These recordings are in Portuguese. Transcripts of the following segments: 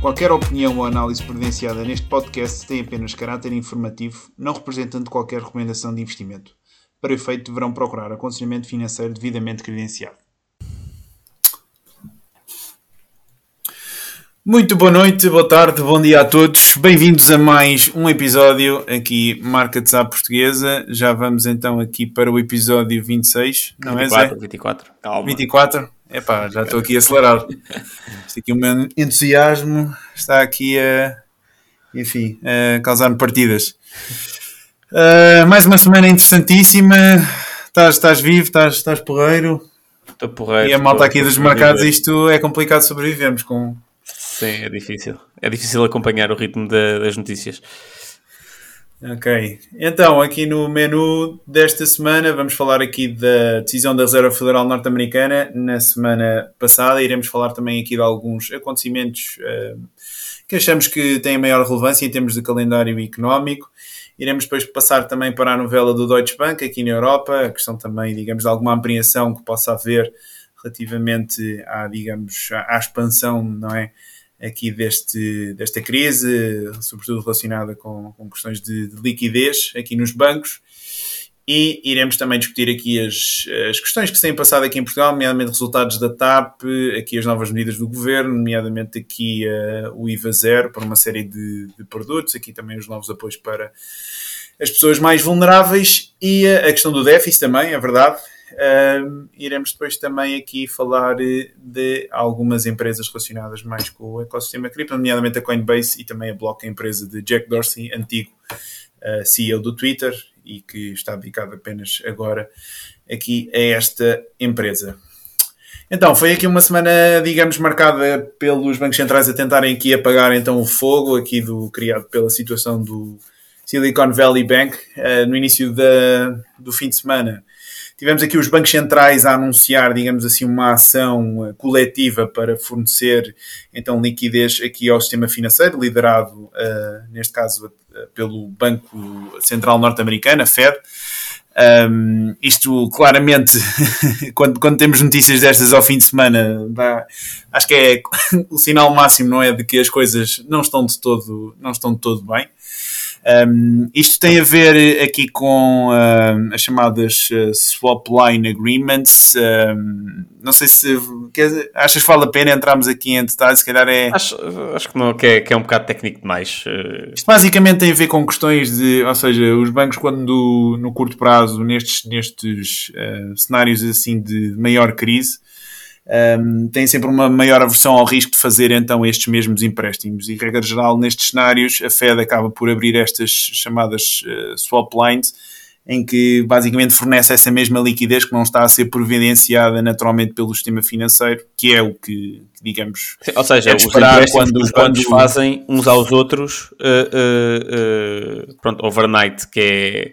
Qualquer opinião ou análise presenciada neste podcast tem apenas caráter informativo, não representando qualquer recomendação de investimento. Para efeito, deverão procurar aconselhamento financeiro devidamente credenciado. Muito boa noite, boa tarde, bom dia a todos. Bem-vindos a mais um episódio aqui, Marca de Sá Portuguesa. Já vamos então aqui para o episódio 26, não 24, é, Zé? 24. Calma. 24? Epá, já estou aqui acelerado. Isto aqui, o meu entusiasmo está aqui a, enfim, a causar-me partidas. Uh, mais uma semana interessantíssima. Estás, estás vivo, estás, estás porreiro. Estou porreiro. E a malta aqui dos mercados, isto é complicado sobrevivermos com, Sim, é difícil. É difícil acompanhar o ritmo das notícias. Ok, então aqui no menu desta semana vamos falar aqui da decisão da Reserva Federal Norte-Americana na semana passada. Iremos falar também aqui de alguns acontecimentos uh, que achamos que têm maior relevância em termos de calendário económico. Iremos depois passar também para a novela do Deutsche Bank aqui na Europa, a questão também, digamos, de alguma apreensão que possa haver relativamente à, digamos, à, à expansão, não é? Aqui deste, desta crise, sobretudo relacionada com, com questões de, de, liquidez aqui nos bancos. E iremos também discutir aqui as, as questões que se têm passado aqui em Portugal, nomeadamente resultados da TAP, aqui as novas medidas do governo, nomeadamente aqui uh, o IVA zero para uma série de, de, produtos, aqui também os novos apoios para as pessoas mais vulneráveis e a, a questão do déficit também, é verdade, Uh, iremos depois também aqui falar eh, de algumas empresas relacionadas mais com o ecossistema cripto, nomeadamente a Coinbase e também a Block, a empresa de Jack Dorsey, antigo uh, CEO do Twitter e que está dedicado apenas agora aqui a esta empresa. Então, foi aqui uma semana, digamos, marcada pelos bancos centrais a tentarem aqui apagar então o fogo aqui do criado pela situação do Silicon Valley Bank. Uh, no início da, do fim de semana, Tivemos aqui os bancos centrais a anunciar, digamos assim, uma ação eh, coletiva para fornecer então liquidez aqui ao sistema financeiro, liderado uh, neste caso uh, pelo Banco Central Norte-Americano, a Fed. Um, isto claramente, quando, quando temos notícias destas ao fim de semana, dá, acho que é o sinal máximo, não é, de que as coisas não estão de todo, não estão de todo bem. Um, isto tem a ver aqui com uh, as chamadas uh, swap line agreements. Um, não sei se quer, achas que vale a pena entrarmos aqui em detalhes, se calhar é. Acho, acho que, não, que, é, que é um bocado técnico demais. Uh... Isto basicamente tem a ver com questões de, ou seja, os bancos quando no curto prazo, nestes, nestes uh, cenários assim de maior crise, um, têm sempre uma maior aversão ao risco de fazer então estes mesmos empréstimos. E, regra geral, nestes cenários, a Fed acaba por abrir estas chamadas uh, swap lines, em que basicamente fornece essa mesma liquidez que não está a ser providenciada naturalmente pelo sistema financeiro, que é o que, digamos, Sim, ou seja, é os empréstimos quando, os bancos quando... fazem uns aos outros, uh, uh, pronto, overnight, que é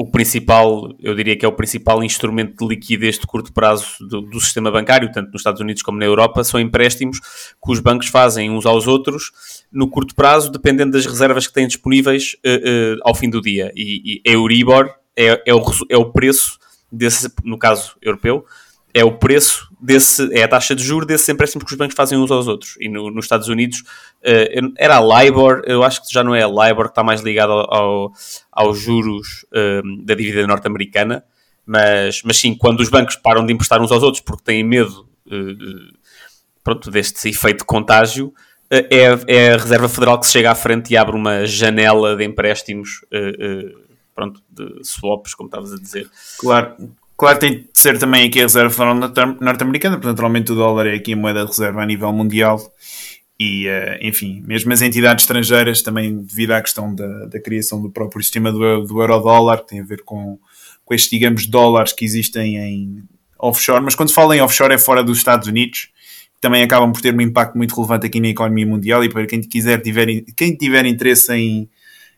o principal, eu diria que é o principal instrumento de liquidez de curto prazo do, do, sistema bancário, tanto nos Estados Unidos como na Europa, são empréstimos que os bancos fazem uns aos outros no curto prazo, dependendo das reservas que têm disponíveis uh, uh, ao fim do dia. E, e Euribor é, é, o, é o preço desse, no caso europeu, é o preço desse, é a taxa de juros desses empréstimos que os bancos fazem uns aos outros. E no, nos Estados Unidos uh, era a LIBOR, eu acho que já não é a LIBOR que está mais ligado ao, ao, aos juros uh, da dívida norte-americana, mas, mas sim, quando os bancos param de emprestar uns aos outros porque têm medo uh, pronto, deste efeito de contágio, é, é, a Reserva Federal que se chega à frente e abre uma janela de empréstimos pronto, de swaps, como estavas a dizer. Claro, Claro, tem de ser também aqui a reserva federal norte-americana, porque naturalmente o dólar é aqui a moeda de reserva a nível mundial e, uh, enfim, mesmo as entidades estrangeiras também devido à questão da, da criação do próprio sistema do, do euro-dólar, que tem a ver com, com estes, digamos, dólares que existem em offshore, mas quando se fala em offshore é fora dos Estados Unidos, também acabam por ter um impacto muito relevante aqui na economia mundial e para quem quiser tiver, quem tiver interesse em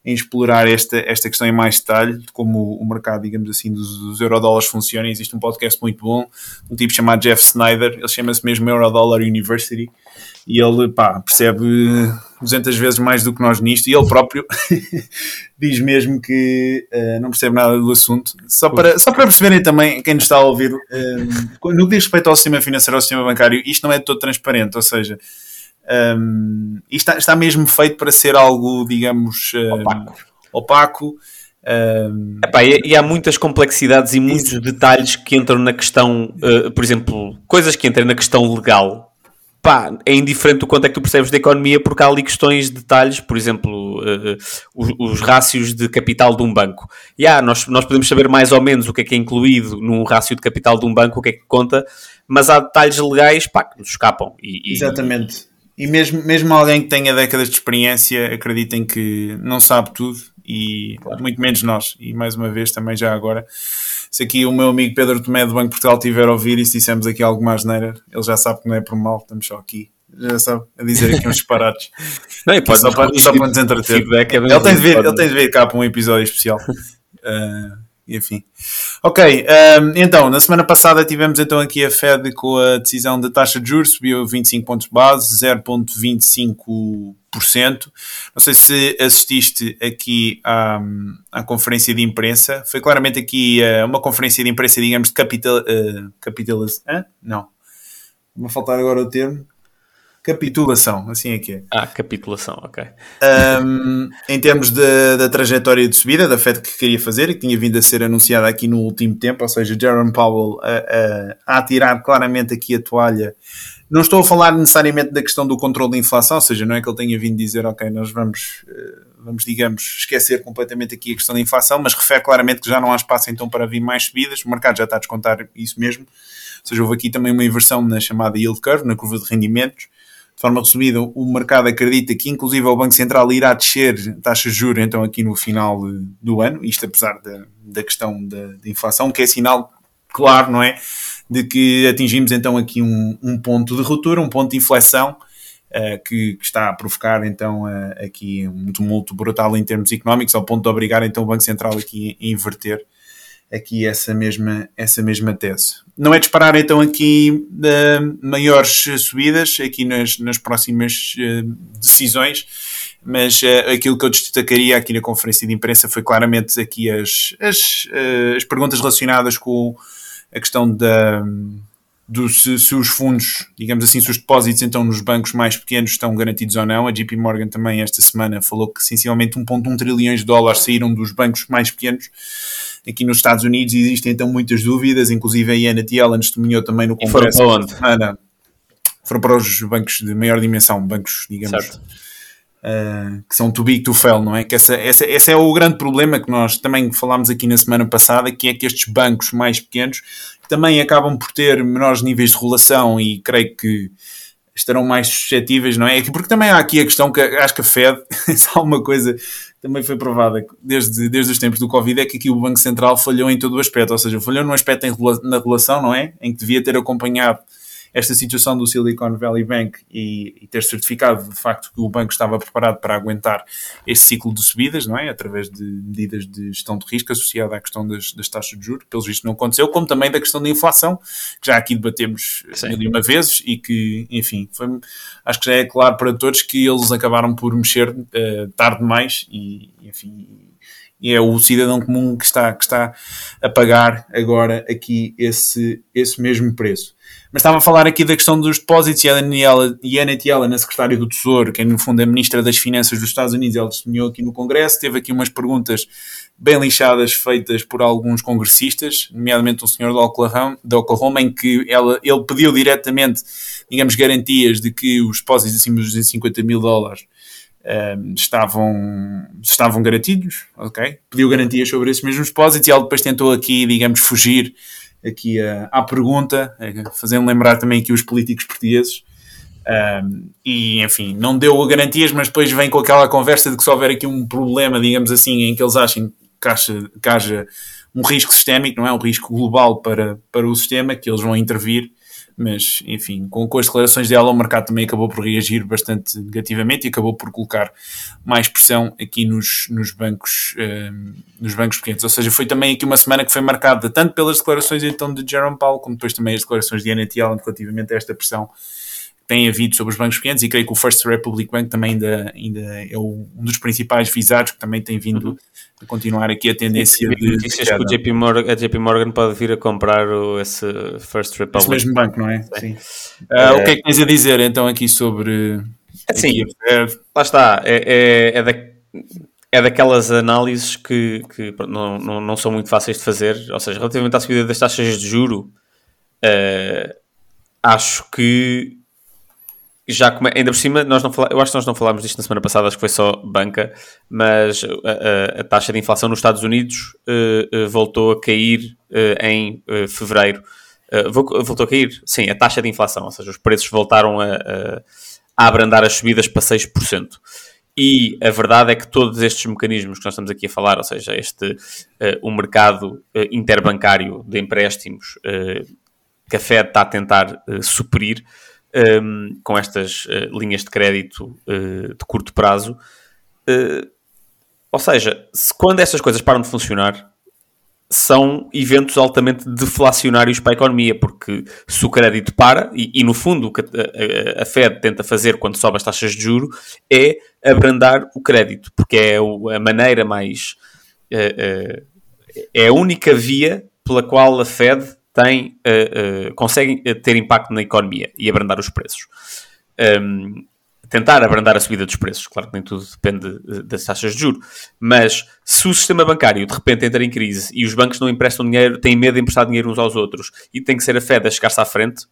em explorar esta, esta questão em mais detalhe, de como o mercado, digamos assim, dos, dos eurodólares funciona. Existe um podcast muito bom, um tipo chamado Jeff Snyder, ele chama-se mesmo Eurodollar University, e ele pá, percebe 200 vezes mais do que nós nisto, e ele próprio diz mesmo que uh, não percebe nada do assunto. Só para, só para perceberem também, quem nos está a ouvir, uh, no que diz respeito ao sistema financeiro, ao sistema bancário, isto não é todo transparente, ou seja, um, isto está, está, mesmo feito para ser algo, digamos, opaco. opaco um... Epá, e, e, há muitas complexidades e muitos Isso. detalhes que entram na questão, uh, por exemplo, coisas que entram na questão legal. Pá, é indiferente do quanto é que tu percebes da economia, porque há ali questões de detalhes, por exemplo, uh, os, os rácios de capital de um banco. E yeah, nós, nós podemos saber mais ou menos o que é que é incluído num rácio de capital de um banco, o que é que conta, mas há detalhes legais pá, que nos escapam. E, e, Exatamente. E mesmo, mesmo alguém que tenha décadas de experiência, acreditem que não sabe tudo e claro. muito menos nós. E mais uma vez, também já agora, se aqui o meu amigo Pedro Tomé do Banco Portugal tiver a ouvir e se dissemos aqui alguma asneira, ele já sabe que não é por mal, estamos só aqui. Já sabe, a dizer aqui uns disparates. Não, pode só, para, só para nos entreter. ele, tem de vir, ele tem de vir cá para um episódio especial. Uh, enfim. Ok, um, então, na semana passada tivemos então aqui a Fed com a decisão da taxa de juros, subiu 25 pontos base, 0,25%. Não sei se assististe aqui à, à conferência de imprensa. Foi claramente aqui uh, uma conferência de imprensa, digamos, de capital... Uh, capitalismo... Não. Vou faltar agora o termo. Capitulação, assim é que é. Ah, capitulação, ok. Um, em termos da trajetória de subida da Fed que queria fazer e que tinha vindo a ser anunciada aqui no último tempo, ou seja, Jerome Powell a, a, a atirar claramente aqui a toalha. Não estou a falar necessariamente da questão do controle da inflação, ou seja, não é que ele tenha vindo dizer, ok, nós vamos, eh, vamos digamos, esquecer completamente aqui a questão da inflação, mas refere claramente que já não há espaço então para vir mais subidas, o mercado já está a descontar isso mesmo. Ou seja, houve aqui também uma inversão na chamada yield curve, na curva de rendimentos, de forma resumida, o mercado acredita que inclusive o Banco Central irá descer taxas de juros então aqui no final do ano, isto apesar da, da questão da, da inflação, que é sinal claro, não é? De que atingimos então aqui um, um ponto de ruptura, um ponto de inflexão uh, que, que, está a provocar então uh, aqui um tumulto brutal em termos económicos, ao ponto de obrigar então o Banco Central aqui a inverter aqui essa mesma, essa mesma tese. Não é de esperar então aqui uh, maiores subidas aqui nas, nas próximas uh, decisões, mas uh, aquilo que eu destacaria aqui na conferência de imprensa foi claramente aqui as, as, as perguntas relacionadas com a questão da do se, se, os fundos, digamos assim, se os depósitos então nos bancos mais pequenos estão garantidos ou não. A JP Morgan também esta semana falou que essencialmente 1.1 trilhões de dólares saíram dos bancos mais pequenos. Aqui nos Estados Unidos existem então muitas dúvidas, inclusive a Yellen testemunhou também no Congresso. foram para onde? Semana. Foram para os bancos de maior dimensão, bancos, digamos, uh, que são too big to fail, não é? Que essa, essa, esse é o grande problema que nós também falámos aqui na semana passada, que é que estes bancos mais pequenos também acabam por ter menores níveis de regulação e creio que estarão mais suscetíveis, não é? Porque também há aqui a questão que acho que a Fed, se há uma coisa também foi provada desde, desde os tempos do Covid, é que aqui o Banco Central falhou em todo o aspecto, ou seja, falhou no aspecto em, na relação, não é? Em que devia ter acompanhado esta situação do Silicon Valley Bank e, e, ter certificado de facto que o banco estava preparado para aguentar este ciclo de subidas, não é? Através de medidas de gestão de risco associada à questão das, das taxas de juros, pelos vistos não aconteceu, como também da questão da inflação, que já aqui debatemos mil e uma vezes e que, enfim, foi, acho que já é claro para todos que eles acabaram por mexer uh, tarde demais e, enfim, e é o cidadão comum que está, que está a pagar agora aqui esse, esse mesmo preço. Mas estava a falar aqui da questão dos depósitos e a Daniela, Janet Yellen, a secretária do Tesouro, que é no fundo a ministra das Finanças dos Estados Unidos, ela testemunhou aqui no Congresso, teve aqui umas perguntas bem lixadas feitas por alguns congressistas, nomeadamente um senhor de Oklahoma, de em que ela, ele pediu diretamente, digamos, garantias de que os depósitos acima dos 250 mil dólares um, ehm, estavam, estavam garantidos, ok? Pediu garantias sobre esses mesmos depósitos e ela depois tentou aqui, digamos, fugir aqui a, à pergunta, fazendo lembrar também aqui os políticos portugueses. Um, e enfim, não deu garantias, mas depois vem com aquela conversa de que se houver aqui um problema, digamos assim, em que eles achem que haja, que haja um risco sistémico, não é? Um risco global para, para o sistema, que eles vão intervir. Mas enfim, com, com as declarações dela, o mercado também acabou por reagir bastante negativamente e acabou por colocar mais pressão aqui nos, nos bancos uh, nos bancos pequenos. Ou seja, foi também aqui uma semana que foi marcada tanto pelas declarações então de Jerome Powell, como depois também as declarações de Janet Yellen relativamente a esta pressão tem havido sobre os bancos pequenos e creio que o First Republic Bank também ainda, ainda é um dos principais visados que também tem vindo uhum. a continuar aqui a tendência de... Notícias que o JP Morgan, a JP Morgan pode vir a comprar o, esse First Republic. Esse mesmo banco, não é? Sim. Uh, o que é que tens a dizer então aqui sobre... Sim, lá está, é, é, é, da, é daquelas análises que, que não, não, não são muito fáceis de fazer, ou seja, relativamente à subida das taxas de juro, uh, acho que já come... ainda por cima, nós não fala... eu acho que nós não falámos disto na semana passada, acho que foi só banca, mas a, a, a taxa de inflação nos Estados Unidos uh, uh, voltou a cair uh, em fevereiro. voltou a cair? Sim, a taxa de inflação, ou seja, os preços voltaram a, a, a abrandar as subidas para 6%. E a verdade é que todos estes mecanismos que nós estamos aqui a falar, ou seja, este o mercado interbancário de empréstimos que a Fed está a tentar suprir, um, com estas uh, linhas de crédito uh, de curto prazo. Uh, ou seja, se, quando estas coisas param de funcionar, são eventos altamente deflacionários para a economia, porque se o crédito para, e, e no fundo o que a, a, a, Fed tenta fazer quando sobe as taxas de juro é abrandar o crédito, porque é a maneira mais. é a única via pela qual a Fed tem, uh, uh, conseguem eh, ter impacto na economia e abrandar os preços. Um, tentar abrandar a subida dos preços, claro que nem tudo depende das taxas de juro, mas se o sistema bancário de repente entra em crise e os bancos não emprestam dinheiro, têm medo de emprestar dinheiro uns aos outros e tem que ser a Fed a chegar-se à frente,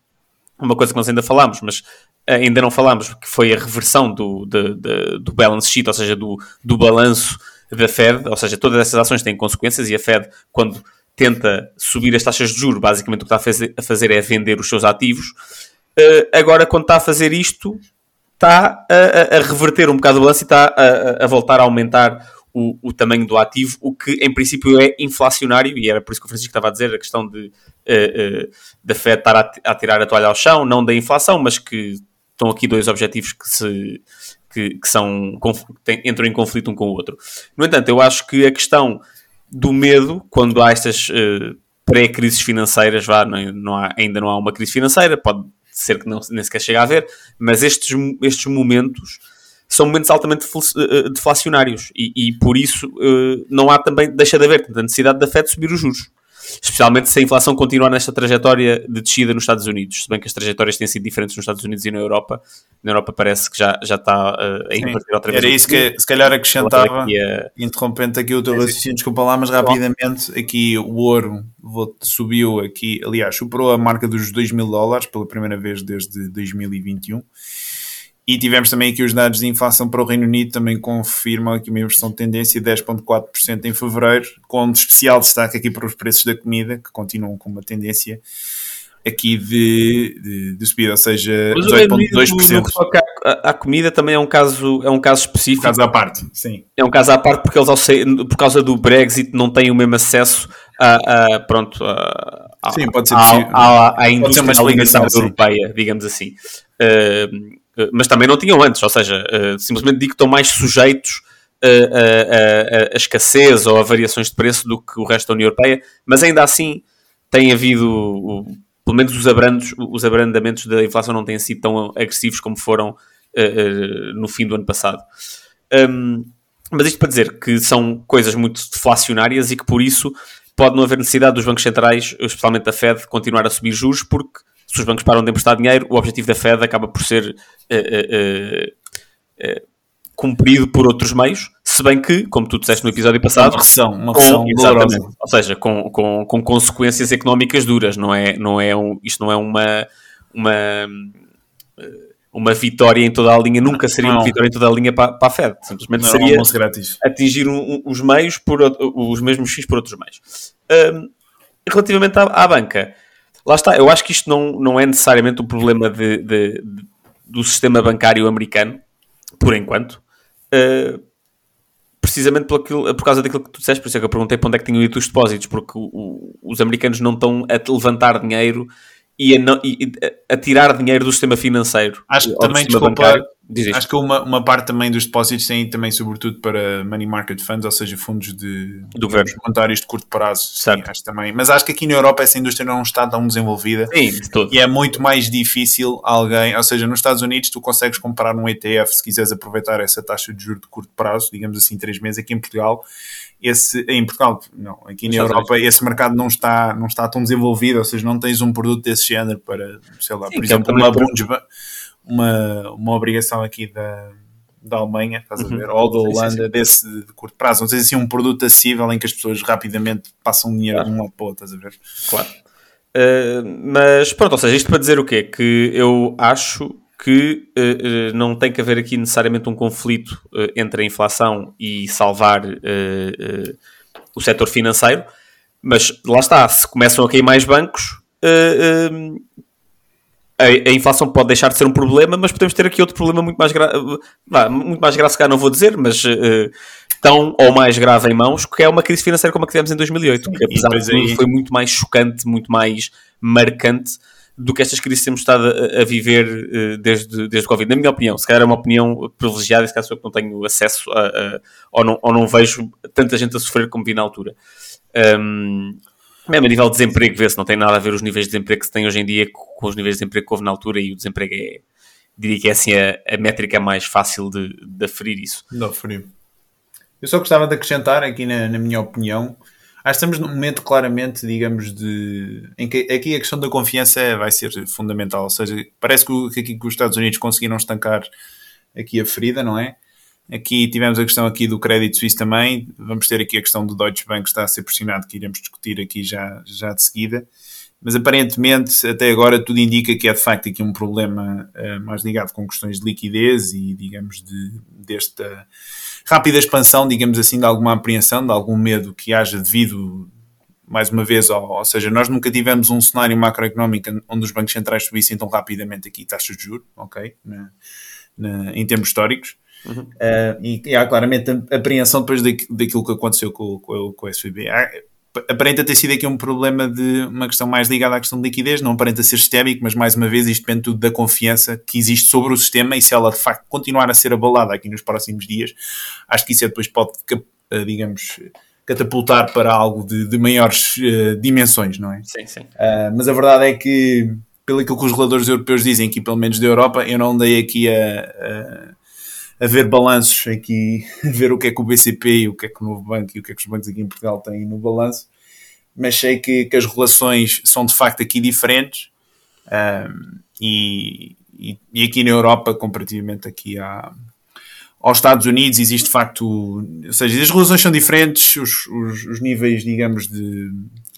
uma coisa que nós ainda falámos, mas ainda não falámos, que foi a reversão do, de, de, do balance sheet, ou seja, do, do balanço da Fed, ou seja, todas essas ações têm consequências e a Fed, quando tenta subir as taxas de juros, basicamente o que está a fazer, a é vender os seus ativos. Uh, agora, quando está a fazer isto, está a, a, reverter um bocado o balanço e está a, a voltar a aumentar o, o, tamanho do ativo, o que em princípio é inflacionário, e era por isso que o Francisco estava a dizer, a questão de uh, uh, da Fed estar a, a, tirar a toalha ao chão, não da inflação, mas que estão aqui dois objetivos que se que, que são, que entram em conflito um com o outro. No entanto, eu acho que a questão do medo quando há estas uh, pré-crises financeiras, vá, não, não há, ainda não há uma crise financeira, pode ser que não, nem sequer chegue a haver, mas estes, estes momentos são momentos altamente eh, deflacionários e, e por isso uh, não há também, deixa de haver tanta necessidade da Fed subir os juros especialmente se a inflação continuar nesta trajetória de descida nos Estados Unidos, se bem que as trajetórias têm sido diferentes nos Estados Unidos e na Europa, na Europa parece que já, já está uh, a inverter outra vez. Era isso que se calhar acrescentava, aqui a... interrompendo aqui o teu raciocínio, desculpa lá, mas rapidamente aqui o ouro subiu aqui, aliás, superou a marca dos 2 mil dólares pela primeira vez desde 2021 e tivemos também aqui os dados de inflação para o Reino Unido, também confirmam aqui uma inversão de tendência de 10,4% em fevereiro, com especial destaque aqui para os preços da comida, que continuam com uma tendência aqui de, de, de subida, ou seja, 18,2%. A, a comida também é um caso, é um caso específico. Um caso à parte, sim. É um caso à parte porque eles, por causa do Brexit, não têm o mesmo acesso a, a pronto, a, sim, pode ser à, indústria alimentar europeia, digamos assim. Uh, mas também não tinham antes, ou seja, eh, simplesmente digo que estão mais sujeitos a, a, a, a, escassez ou a variações de preço do que o resto da União Europeia, mas ainda assim tem havido, pelo menos os, abrandos, os abrandamentos da inflação não têm sido tão agressivos como foram uh, uh, no fim do ano passado. Um, mas isto para dizer que são coisas muito deflacionárias e que por isso pode não haver necessidade dos bancos centrais, especialmente da Fed, continuar a subir juros, porque se os bancos param de emprestar dinheiro, o objetivo da Fed acaba por ser uh, uh, cumprido por outros meios, se bem que, como tu disseste no episódio passado, uma pressão, uma pressão com, ou seja, com, com, com, consequências económicas duras, não é, não é um, isto não é uma, uma, uma vitória em toda a linha, nunca seria não. uma vitória em toda a linha para, para a Fed, simplesmente não, seria atingir um, os meios por os mesmos X por outros meios. Um, relativamente à, à banca, Lá está, eu acho que isto não, não é necessariamente o um problema de, de, de, do sistema bancário americano, por enquanto, uh, precisamente por, aquilo, por causa daquilo que tu disseste, por isso é que eu perguntei para onde é que tinham ido os depósitos, porque o, os americanos não estão a levantar dinheiro e a, e a, tirar dinheiro do sistema financeiro. Acho que também, desculpa, acho que uma, uma parte também dos depósitos tem também, sobretudo, para money market funds, ou seja, fundos de monetários de curto prazo. Certo. Sim, acho também. Mas acho que aqui na Europa essa indústria não está tão desenvolvida. Sim, de todo. E é muito mais difícil alguém, ou seja, nos Estados Unidos tu consegues comprar um ETF se quiseres aproveitar essa taxa de juros de curto prazo, digamos assim, três meses. Aqui em Portugal esse em Portugal, não, aqui na Europa esse mercado não está, não está tão desenvolvido, ou seja, não tens um produto desse género para, sei lá, Sim, por exemplo, uma, Bundesbank, uma, uma obrigação aqui da, da Alemanha, estás uhum. a ver, ou da Holanda, sim, sim. desse de curto prazo, não tens assim um produto acessível em que as pessoas rapidamente passam dinheiro claro. de um lado para o outro, estás a ver? Claro. Uh, mas pronto, ou seja, isto para dizer o quê? Que eu acho que uh, uh, não tem que haver aqui necessariamente um conflito entre a inflação e salvar o setor financeiro, mas lá está, se começam a cair mais bancos, a, a, inflação pode deixar de ser um problema, mas podemos ter aqui outro problema muito mais grave, muito mais grave, se calhar não vou dizer, mas tão ou mais grave em mãos, que é uma crise financeira como a que tivemos em 2008, que apesar de tudo foi muito mais chocante, muito mais marcante do que estas crises temos estado a, a viver uh, desde, desde o Covid. Na minha opinião, se calhar é uma opinião privilegiada, se calhar sou eu que não tenho acesso a, a, ou, não, ou não vejo tanta gente a sofrer como vi na altura. Um, mesmo a nível de desemprego, vê-se, não tem nada a ver os níveis de desemprego que se tem hoje em dia com os níveis de desemprego que houve na altura e o desemprego é, diria que é assim a, a métrica mais fácil de, de aferir isso. De aferir. Eu só gostava de acrescentar aqui na, na minha opinião Acho que estamos num momento claramente, digamos, de. em que aqui a questão da confiança vai ser fundamental. Ou seja, parece que, aqui que os Estados Unidos conseguiram estancar aqui a ferida, não é? Aqui tivemos a questão aqui do crédito suíço também. Vamos ter aqui a questão do Deutsche Bank que está a ser pressionado, que iremos discutir aqui já, já de seguida. Mas aparentemente, até agora, tudo indica que é de facto aqui um problema uh, mais ligado com questões de liquidez e, digamos, de, desta rápida expansão, digamos assim, de alguma apreensão, de algum medo que haja devido, mais uma vez, ao, ou seja, nós nunca tivemos um cenário macroeconómico onde os bancos centrais subissem tão rapidamente aqui taxas de juros, ok, na, na, em termos históricos. Uhum. Uh, e, e, há claramente a apreensão depois daquilo que aconteceu com, com, com o SVB. Há, aparenta ter sido aqui um problema de uma questão mais ligada à questão de liquidez, não aparenta ser sistémico, mas mais uma vez isto depende tudo da confiança que existe sobre o sistema e se ela de facto continuar a ser abalada aqui nos próximos dias, acho que isso é depois pode, eh, digamos, catapultar para algo de, de maiores uh, dimensões, não é? Sim, sim. Uh, mas a verdade é que, pelo que os reguladores europeus dizem aqui, pelo menos da Europa, eu não andei aqui a, a a ver balanços aqui, a ver o que é que o BCP e o que é que o Novo Banco e o que é que os bancos aqui em Portugal têm no balanço, mas sei que, que as relações são de facto aqui diferentes um, e, e, e, aqui na Europa, comparativamente aqui à, aos Estados Unidos, existe de facto, ou seja, as relações são diferentes, os, os, os níveis, digamos, de.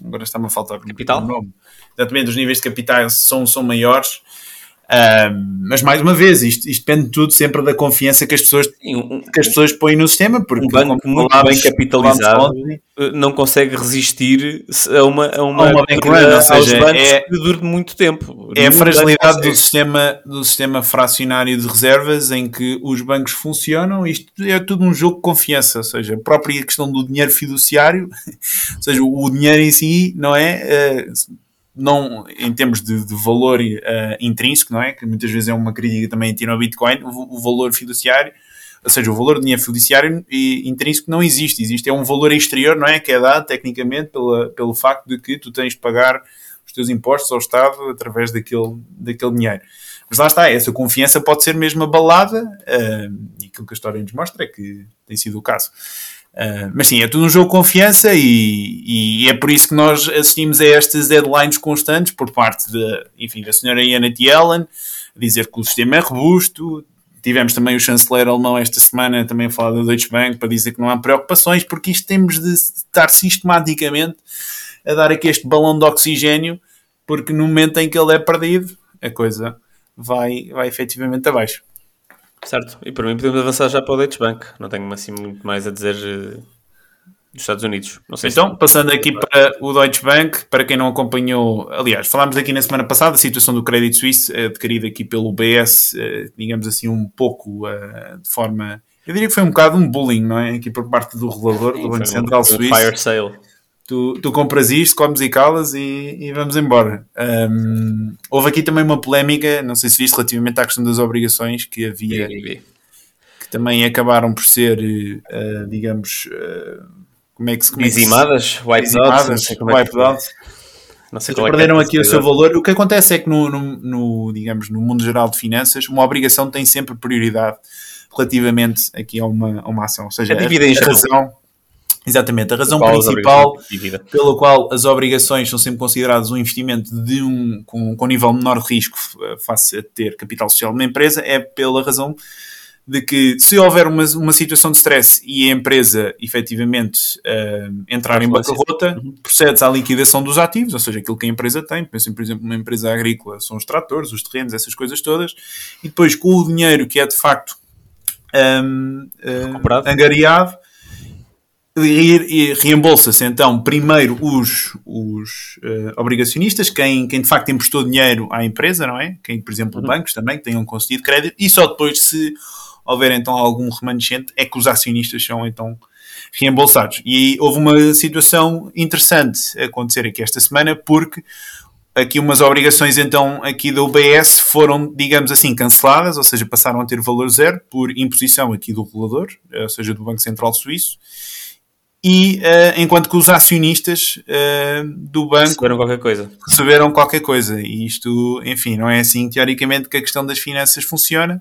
Agora está-me a faltar capital. o nome. Exatamente, os níveis de capital são, são maiores mas mais uma vez, isto, isto, depende tudo sempre da confiança que as pessoas, que as pessoas põem no sistema, porque um banco muito bem capitalizado eh, não consegue resistir a uma, a uma, a uma bank run, ou seja, é, que dure muito tempo. É a fragilidade do sistema, do sistema fracionário de reservas em que os bancos funcionam, isto é tudo um jogo de confiança, ou seja, a própria questão do dinheiro fiduciário, ou seja, o dinheiro em si, não é? Uh, não em termos de, de valor uh, intrínseco, não é? Que muitas vezes é uma crítica também tira ao Bitcoin, o, o, valor fiduciário, ou seja, o valor de dinheiro fiduciário e, intrínseco não existe, existe é um valor exterior, não é? Que é dado tecnicamente pela, pelo facto de que tu tens de pagar os teus impostos ao Estado através daquele, daquele dinheiro. Mas lá está, essa confiança pode ser mesmo abalada, uh, e aquilo que a história nos mostra é que tem sido o caso. Uh, mas sim, é tudo um jogo de confiança e, e, é por isso que nós assistimos a estas deadlines constantes por parte de, enfim, da senhora Janet Yellen, a dizer que o sistema é robusto. Tivemos também o chanceler alemão esta semana também a falar da Deutsche Bank para dizer que não há preocupações, porque isto temos de estar sistematicamente a dar aqui este balão de oxigênio, porque no momento em que ele é perdido, a coisa vai, vai efetivamente abaixo. Certo, e para mim podemos avançar já para o Deutsche Bank. Não tenho assim muito mais a dizer uh, dos Estados Unidos. então, se... passando aqui para o Deutsche Bank, para quem não acompanhou, aliás, falámos aqui na semana passada a situação do crédito suíço, uh, adquirido aqui pelo BS, uh, digamos assim, um pouco de forma. Eu diria que foi um bocado um bullying, não é? Aqui por parte do regulador, do Banco Central um, Suíço. Fire sale. Tu, tu compras isto, comes e calas e, e vamos embora. Um, houve aqui também uma polémica, não sei se viste, relativamente à questão das obrigações que havia, que também acabaram por ser, uh, digamos, uh, como é que se... Dizimadas? É que se... Wipeout? Não sei como é que não sei qual é perderam é aqui o seu valor. O que acontece é que no, no, no, digamos, no mundo geral de finanças, uma obrigação tem sempre prioridade relativamente aqui a uma, a uma ação. Ou seja, a, a, a razão, exatamente, a razão principal pela qual as obrigações são sempre consideradas um investimento de um, com, com nível menor de risco face a ter capital social de uma empresa é pela razão de que se houver uma, uma situação de stress e a empresa efetivamente uh, entrar em bancarrota, uhum. procede-se à liquidação dos ativos, ou seja, aquilo que a empresa tem. Pensem, por exemplo, numa empresa agrícola, são os tratores, os terrenos, essas coisas todas, e depois com o dinheiro que é de facto um, uh, angariado, e reembolsa-se então primeiro os, os uh, obrigacionistas, quem, quem de facto emprestou dinheiro à empresa, não é? Quem, por exemplo, uhum. bancos também, que tenham concedido crédito, e só depois se houver então algum remanescente, é que os acionistas são então reembolsados. E houve uma situação interessante acontecer aqui esta semana, porque aqui umas obrigações então aqui da UBS foram, digamos assim, canceladas, ou seja, passaram a ter valor zero por imposição aqui do regulador, ou seja, do Banco Central Suíço, e uh, enquanto que os acionistas uh, do banco receberam qualquer coisa. Receberam qualquer coisa. E isto, enfim, não é assim teoricamente que a questão das finanças funciona.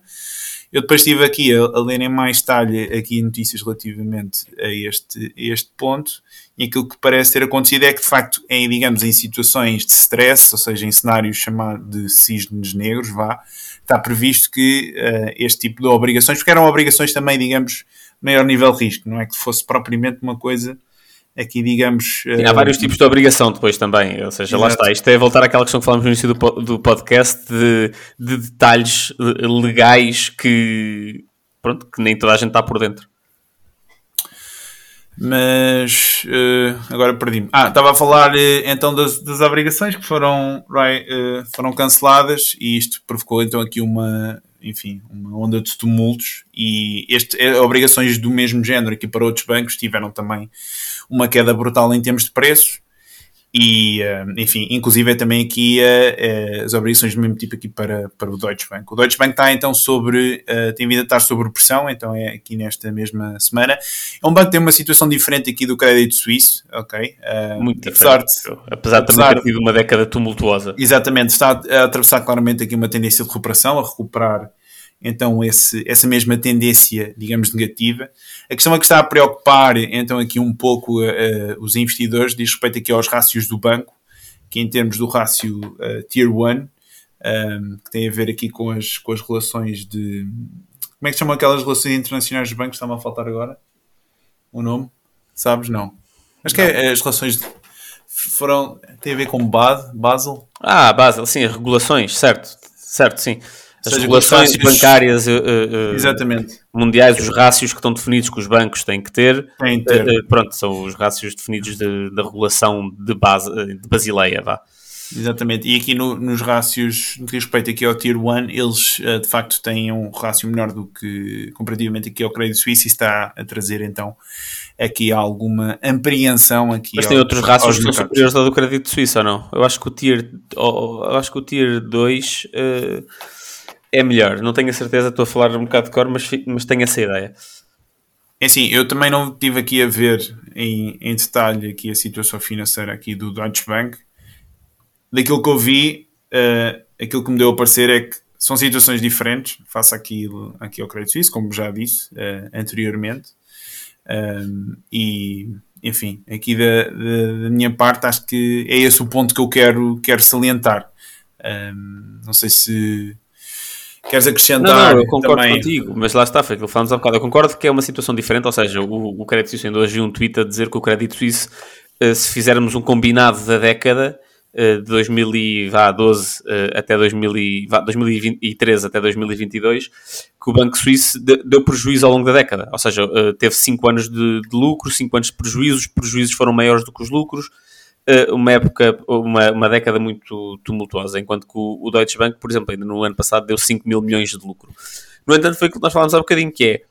Eu depois estive aqui a, a ler em mais detalhe aqui notícias relativamente a este, a este ponto e aquilo que parece ter acontecido é que de facto em, digamos, em situações de stress, ou seja, em cenários chamados de cisnes negros, vá, está previsto que uh, este tipo de obrigações, porque eram obrigações também, digamos, maior nível de risco, não é que fosse propriamente uma coisa aqui, digamos. Sim, há vários tipos de obrigação depois também, ou seja, Exato. lá está. Isto é voltar àquela questão que falámos no início do, do podcast de, de detalhes legais que, pronto, que nem toda a gente está por dentro. Mas uh, agora perdi-me. Ah, estava a falar uh, então das, das, obrigações que foram, right, uh, foram canceladas e isto provocou então aqui uma, enfim, uma onda de tumultos e este, eh, obrigações do mesmo género aqui para outros bancos tiveram também uma queda brutal em termos de preços e, eh, enfim, inclusive é também aqui uh, as obrigações do mesmo tipo aqui para, para o Deutsche Bank. O Deutsche Bank está então sobre, tem vindo a estar sobre pressão, então é aqui nesta mesma semana. É um banco que tem uma situação diferente aqui do crédito suíço, ok? Muito apesar de, apesar de também ter tido uma década tumultuosa. Exatamente, está a atravessar claramente aqui uma tendência de recuperação, a recuperar então esse, essa mesma tendência, digamos, negativa. A questão é que está a preocupar, então, aqui um pouco uh, os investidores, diz respeito aqui aos rácios do banco, que em termos do rácio uh, Tier 1, um, ehm, que tem a ver aqui com as, com as relações de... Como é que chamam aquelas relações internacionais dos bancos? Está-me a faltar agora o nome? Sabes? Não. Acho que é, as relações de, foram... tem a ver com Basel? Ah, Basel, sim, as regulações, certo. Certo, sim as seja, regulações bancárias uh, uh, mundiais, os rácios que estão definidos que os bancos têm que ter, Tem ter. Uh, pronto, são os rácios definidos de, da regulação de, base, de Basileia, vá. Exatamente, e aqui no, nos rácios, no que respeito aqui ao Tier 1, eles de facto têm um rácio menor do que comparativamente aqui ao crédito suíço e está a trazer então aqui alguma apreensão aqui. Mas tem ao, outros rácios que são superiores ao do crédito suíço ou não? Eu acho que o Tier, eu acho que o Tier 2 é melhor. Não tenho a certeza, estou a falar um bocado de cor, mas, mas tenho essa ideia. É assim, eu também não tive aqui a ver em, em detalhe aqui a situação financeira aqui do Deutsche Bank. Daquilo que eu vi, uh, aquilo que me deu a parecer é que são situações diferentes face aqui, aqui ao Credit Suisse, como já disse uh, anteriormente. Um, e, enfim, aqui da, da, da, minha parte, acho que é esse o ponto que eu quero, quero salientar. Um, não sei se Queres acrescentar? Não, não, eu concordo também... contigo, mas lá está, foi aquilo que falamos há bocado. Eu concordo que é uma situação diferente, ou seja, o, o Crédito Suíço ainda hoje um tweet a dizer que o Crédito Suíço, uh, se fizermos um combinado da década, uh, de 2012 uh, eh, até 2000 vá, 2013 até 2022, que o Banco Suíço de, deu prejuízo ao longo da década. Ou seja, teve 5 anos de, de lucro, 5 anos de prejuízos, os prejuízos foram maiores do que os lucros, eh, uma época, uma, uma década muito tumultuosa, enquanto que o, o Deutsche Bank, por exemplo, ainda no ano passado deu 5 mil milhões de lucro. No entanto, foi aquilo que nós falámos há bocadinho, que é,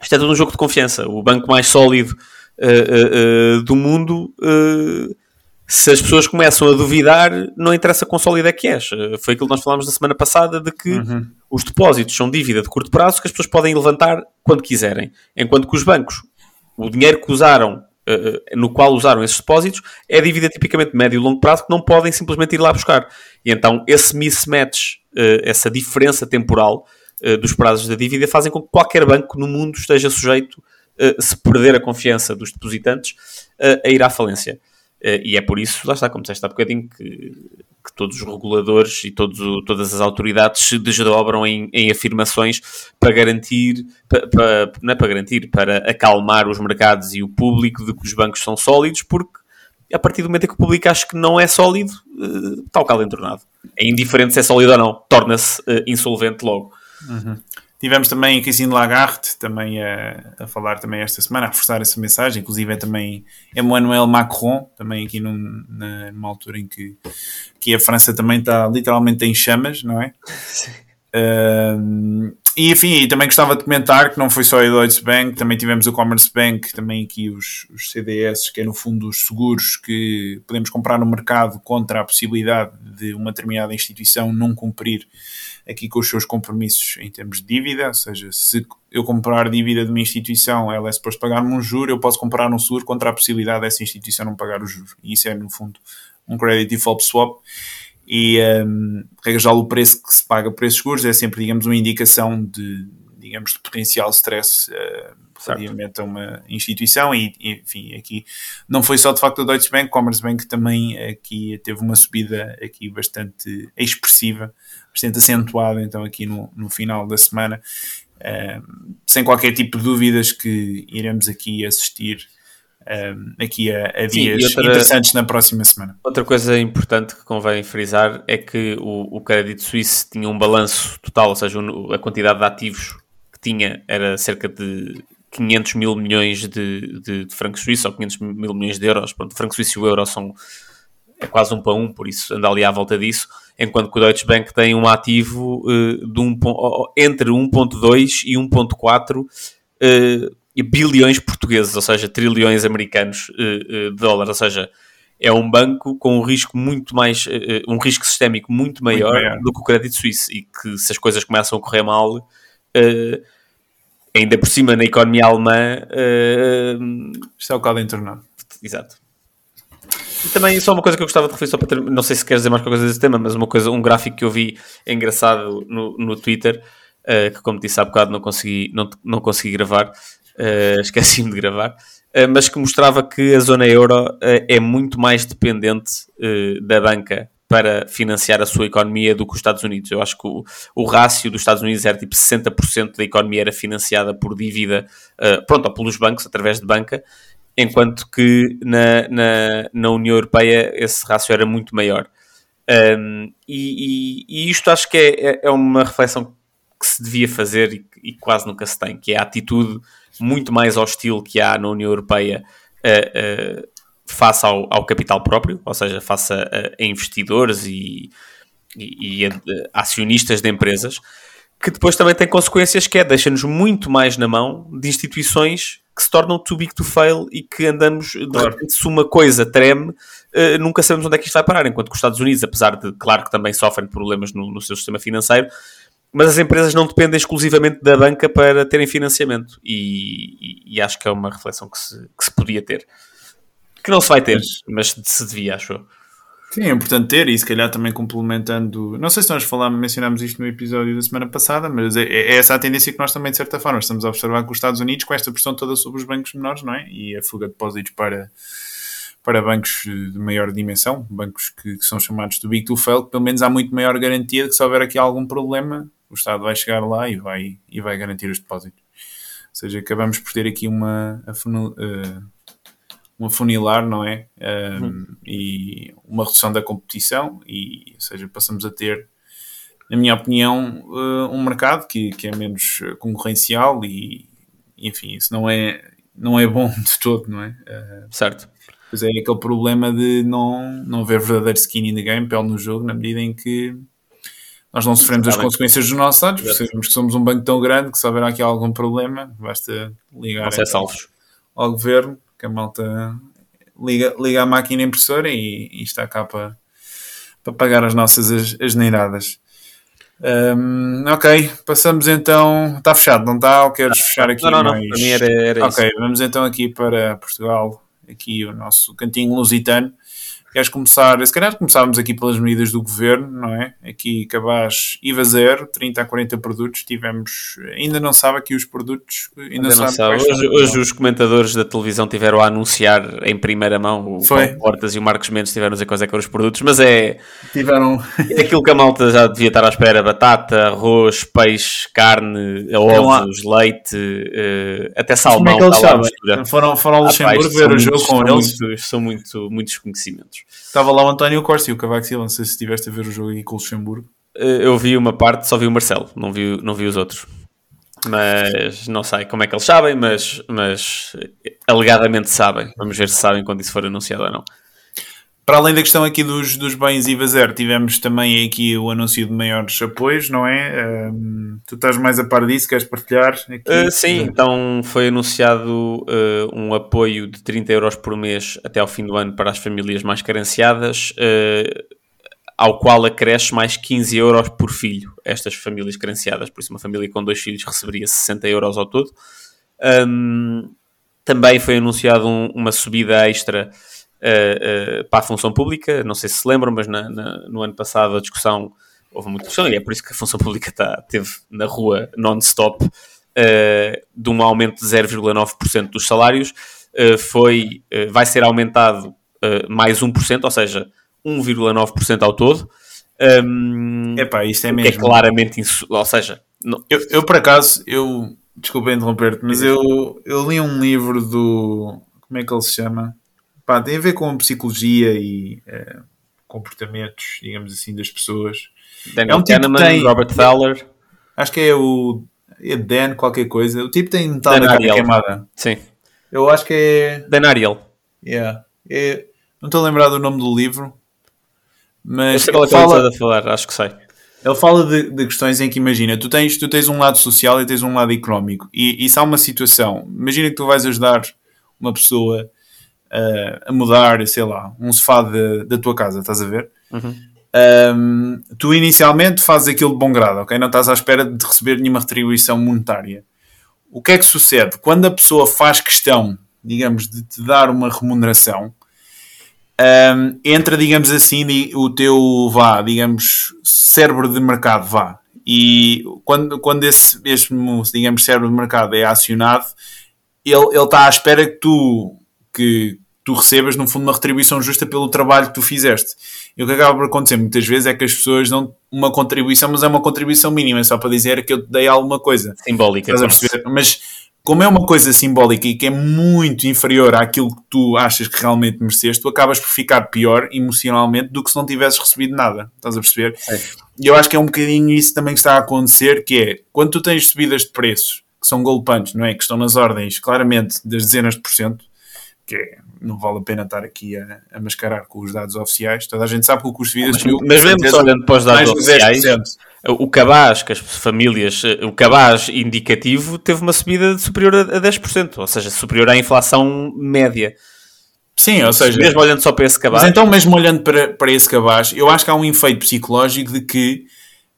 isto é todo um jogo de confiança. O banco mais sólido uh, uh, do mundo, se as pessoas começam a duvidar, não interessa quão sólido é que és. Foi aquilo que nós falámos na semana passada de que uhum. os depósitos são dívida de curto prazo que as pessoas podem levantar quando quiserem. Enquanto que os bancos, o dinheiro que usaram, no qual usaram esses depósitos, é dívida tipicamente médio e longo prazo que não podem simplesmente ir lá buscar. E então esse mismatch, essa diferença temporal, eh, dos prazos da dívida fazem com que qualquer banco no mundo esteja sujeito, uh, se perder a confiança dos depositantes, uh, a ir à falência. e é por isso, lá está, como disseste há bocadinho, que, que todos os reguladores e todos, todas as autoridades se desdobram em, em afirmações para garantir, para, para, não é para garantir, para acalmar os mercados e o público de que os bancos são sólidos, porque a partir do momento em que o público acha que não é sólido, está o caldo entornado. É indiferente se é sólido ou não, torna-se insolvente logo. Uhum. Tivemos também a Christine Lagarde também a, a, falar também esta semana, a reforçar essa mensagem, inclusive é também Emmanuel Macron, também aqui num, na, numa altura em que, que a França também está literalmente em chamas, não é? Sim. E enfim, também gostava de comentar que não foi só a Deutsche Bank, também tivemos o Commerce Bank, também aqui os, os CDS, que é no fundo os seguros que podemos comprar no mercado contra a possibilidade de uma determinada instituição não cumprir aqui com os seus compromissos em termos de dívida, ou seja, se eu comprar dívida de uma instituição, ela é suposto pagar-me um juro, eu posso comprar um seguro contra a possibilidade dessa instituição não pagar o juro. E isso é, no fundo, um credit default swap. E, um, regra geral, o preço que se paga por esses seguros é sempre, digamos, uma indicação de, digamos, de potencial stress uh, relativamente a uma instituição. E, enfim, aqui não foi só de facto a Deutsche Bank, Commerce Bank também aqui teve uma subida aqui bastante expressiva, bastante acentuada então aqui no, no final da semana, uh, sem qualquer tipo de dúvidas que iremos aqui assistir um, aqui a, a dias Sim, outra, interessantes na próxima semana. Outra coisa importante que convém frisar é que o, o crédito suíço tinha um balanço total, ou seja, a quantidade de ativos que tinha era cerca de 500 mil milhões de, de, de francos suíços ou 500 mil milhões de euros. Pronto, o franco suíço e o euro são é quase um para um, por isso anda ali à volta disso. Enquanto que o Deutsche Bank tem um ativo uh, de um, entre 1,2 e 1,4 uh, bilhões portugueses, ou seja, trilhões americanos uh, de dólares. Ou seja, é um banco com um risco muito mais, um risco sistémico muito maior, muito maior, do que o crédito suíço e que se as coisas começam a correr mal ainda por cima na economia alemã. Isto é o caldo entornado. Exato. E também só uma coisa que eu gostava de referir, só para ter, não sei se queres dizer mais qualquer coisa desse tema, mas uma coisa, um gráfico que eu vi engraçado no, no Twitter, uh, que como disse há bocado não consegui, não, não consegui gravar, uh, esqueci-me de gravar, uh, mas que mostrava que a zona euro é muito mais dependente da banca para financiar a sua economia do que os Estados Unidos. Eu acho que o, o rácio dos Estados Unidos era tipo 60% da economia era financiada por dívida, uh, pronto, ou pelos bancos, através de banca, enquanto que na, na, na União Europeia esse rácio era muito maior. Um, e, e, e, isto acho que é, é, é, uma reflexão que se devia fazer e, e, quase nunca se tem, que é a atitude muito mais hostil que há na União Europeia uh, uh, face ao, ao capital próprio, ou seja, face a, a investidores e, e, e a, a acionistas de empresas, que depois também tem consequências que é deixa-nos muito mais na mão de instituições que se tornam too big to fail e que andamos, de repente, se uma coisa treme, uh, nunca sabemos onde é que isto vai parar. Enquanto que os Estados Unidos, apesar de, claro que também sofrem problemas no, no seu sistema financeiro, mas as empresas não dependem exclusivamente da banca para terem financiamento. E, e, e acho que é uma reflexão que se, que se podia ter. Que não se vai ter, mas se devia, acho Sim, é importante ter e se calhar também complementando. Não sei se nós falámos, mencionámos isto no episódio da semana passada, mas é, é, essa a tendência que nós também, de certa forma, estamos a observar com os Estados Unidos, com esta pressão toda sobre os bancos menores, não é? E a fuga de depósitos para, para bancos de maior dimensão, bancos que, que são chamados de Big to Fail, que pelo menos há muito maior garantia de que se houver aqui algum problema, o Estado vai chegar lá e vai, e vai garantir os depósitos. Ou seja, acabamos por ter aqui uma. Uh, um afunilar, não é? Um, uhum. E uma redução da competição, e, ou seja, passamos a ter, na minha opinião, uh, um mercado que, que é menos concorrencial e, enfim, isso não é, não é bom de todo, não é? Certo. Pois é aquele problema de não, não haver verdadeiro skin in the game, pele no jogo, na medida em que nós não sofremos as consequências dos nossos atos, porque sabemos que somos um banco tão grande que se houver aqui algum problema, basta ligar então, ao, governo que a malta liga, liga a máquina impressora e, e está cá para, para pagar as nossas asneiradas. Um, ok, passamos então. Está fechado, não está? Ou queres fechar aqui? Não, não, mais... não. Para mim era, era ok, isso. vamos então aqui para Portugal, aqui o nosso cantinho lusitano. Queres começar, se calhar começávamos aqui pelas medidas do governo, não é? Aqui cabaz IVA zero, 30 a 40 produtos, tivemos, ainda não sabe aqui os produtos, ainda, ainda não sabe. Hoje, hoje os comentadores da televisão tiveram a anunciar em primeira mão, o Foi. Portas e o Marcos Mendes tiveram a dizer quais é que eram os produtos, mas é... Tiveram... É aquilo que a malta já devia estar à espera, batata, arroz, peixe, carne, ovos, leite, uh, até salmão. Como é que eles sabem? Foram, foram ao ah, Luxemburgo ver o jogo com eles? São muito, muitos conhecimentos. Estava lá o António Costa e o Cavaco Silva. Não sei se estiveste a ver o jogo aqui com o Luxemburgo. Eh, eu vi uma parte, só vi o Marcelo, não vi, não vi os outros. Mas não sei como é que eles sabem, mas, mas alegadamente sabem. Vamos ver se sabem quando isso for anunciado ou não. Para além da questão aqui dos, dos bens IVA zero, tivemos também aqui o anúncio de maiores apoios, não é? Tu estás mais a par disso, queres partilhar? Uh, sim, então foi anunciado uh, um apoio de 30 euros por mês até ao fim do ano para as famílias mais carenciadas, uh, ao qual acresce mais 15 euros por filho, estas famílias carenciadas. Por isso, uma família com dois filhos receberia 60 euros ao todo. Um, também foi anunciado um, uma subida extra uh, para a função pública. Não sei se se lembram, mas na, na, no ano passado a discussão houve muita discussão e é por isso que a função pública está, teve na rua non-stop uh, de um aumento de 0,9% dos salários. foi, vai ser aumentado mais 1%, ou seja, 1,9% ao todo. Um, Epá, isto é mesmo. É claramente, ou seja, não... eu, eu por acaso, eu desculpa interromper-te, mas eu, eu li um livro do como é que ele se chama? Pá, tem a ver com psicologia e é, comportamentos, digamos assim, das pessoas. Daniel é um tipo Kahneman, tem, Robert Thaler. Acho que é o é Dan qualquer coisa. O tipo tem metal na cara queimada. Sim. Eu acho que é... Dan Ariel. Yeah. É... Não estou a lembrar do nome do livro. Mas Eu sei qual é fala... a falar, acho que sei. Ele fala de, de, questões em que imagina, tu tens, tu tens um lado social e tens um lado económico. E, e se há uma situação, imagina que tu vais ajudar uma pessoa a mudar, sei lá, um sofá da tua casa, estás a ver? Uhum. Um, tu inicialmente fazes aquilo de bom grado, ok? Não estás à espera de receber nenhuma retribuição monetária. O que é que sucede? Quando a pessoa faz questão, digamos, de te dar uma remuneração, um, entra, digamos assim, o teu, vá, digamos, cérebro de mercado, vá. E quando, quando esse, esse, digamos, cérebro de mercado é acionado, ele, ele está à espera que tu, que, tu recebas, no fundo, uma retribuição justa pelo trabalho que tu fizeste. E o que acaba por acontecer muitas vezes é que as pessoas dão uma contribuição, mas é uma contribuição mínima, só para dizer que eu te dei alguma coisa. Simbólica. Mas como é uma coisa simbólica e que é muito inferior àquilo que tu achas que realmente mereceste, tu acabas por ficar pior emocionalmente do que se não tivesses recebido nada. Estás a perceber? E eu acho que é um bocadinho isso também que está a acontecer, que é, quando tu tens subidas de preços, que são golpantes, não é? Que estão nas ordens, claramente, das dezenas de por cento, que é não vale a pena estar aqui a, a, mascarar com os dados oficiais. Toda a gente sabe que o custo de vida subiu. Mas, mas mesmo só olhando para os dados oficiais, o cabaz, que as famílias, o cabaz indicativo teve uma subida superior a 10%, ou seja, superior à inflação média. Sim, ou seja, mesmo olhando só para esse cabaz. Mas então, mesmo olhando para, para esse cabaz, eu acho que há um efeito psicológico de que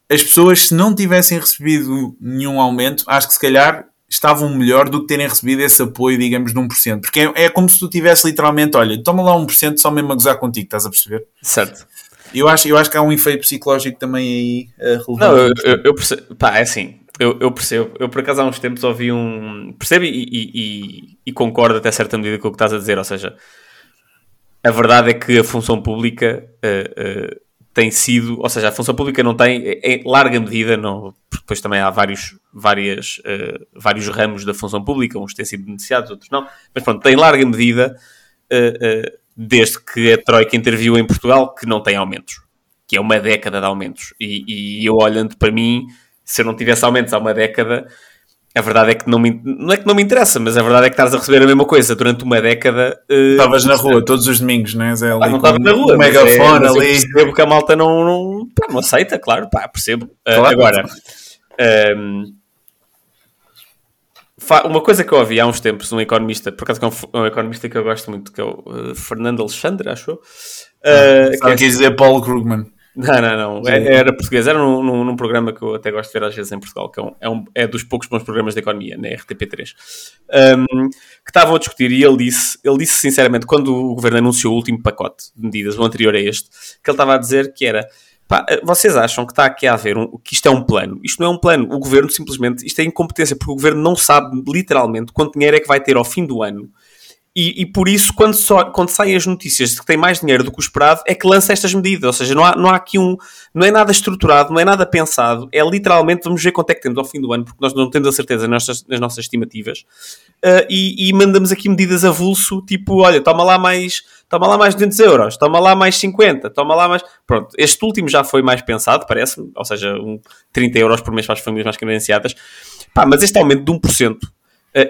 as pessoas, se não tivessem recebido nenhum aumento, acho que se calhar estavam melhor do que terem recebido esse apoio, digamos, de 1%. Porque é, é como se tu tivesse literalmente, olha, toma lá 1% só mesmo a gozar contigo, estás a perceber? Certo. Eu acho, eu acho que há um efeito psicológico também aí uh, relevante. Não, eu, eu, eu percebo, pá, é assim, eu, eu, percebo. Eu por acaso há uns tempos ouvi um. Percebo e, e, e, e, concordo até certa medida com o que estás a dizer, ou seja, a verdade é que a função pública uh, uh, tem sido, ou seja, a função pública não tem, em larga medida, não, porque depois também há vários, várias, uh, vários ramos da função pública, uns têm sido beneficiados, outros não, mas pronto, tem larga medida, uh, uh, desde que a Troika interviu em Portugal, que não tem aumentos, que é uma década de aumentos. E, e eu olhando para mim, se eu não tivesse aumentos há uma década, a verdade é que não me, não é que não me interessa, mas a verdade é que estás a receber a mesma coisa durante uma década. Eh, Estavas uh, na rua todos os domingos, não é? Zé, ah, não estava na rua. Um megafone é, ali. percebo que a malta não, não, pá, não aceita, claro, pá, percebo. Uh, Agora, um, ehm, uma coisa que eu ouvi há uns tempos, um economista, por acaso é um, economista que eu gosto muito, que é o uh, Fernando Alexandre, acho eu. Uh, que é dizer Paulo Krugman. Não, não, não. É, era português. Era num, num, num, programa que eu até gosto de ver às vezes em Portugal, que é, um, é, um, é dos poucos bons programas de economia, na RTP3, um, que estavam a discutir e ele disse, ele disse sinceramente, quando o governo anunciou o último pacote de medidas, o anterior a este, que ele estava a dizer que era Pá, vocês acham que está aqui a haver um, que isto é um plano? Isto não é um plano. O governo simplesmente, isto é incompetência, porque o governo não sabe literalmente quanto dinheiro é que vai ter ao fim do ano e, e, por isso, quando, só, quando saem as notícias de que tem mais dinheiro do que o esperado, é que lança estas medidas. Ou seja, não há, não há aqui um. Não é nada estruturado, não é nada pensado. É literalmente, vamos ver quanto é que temos ao fim do ano, porque nós não temos a certeza nas nossas, nas nossas estimativas. Uh, e, e, mandamos aqui medidas a vulso, tipo, olha, toma lá mais. Toma lá mais 200 euros, toma lá mais 50, toma lá mais. Pronto, este último já foi mais pensado, parece-me, ou seja, um 30 euros por mês para as famílias mais credenciadas. Pá, mas este aumento de 1%, Uh,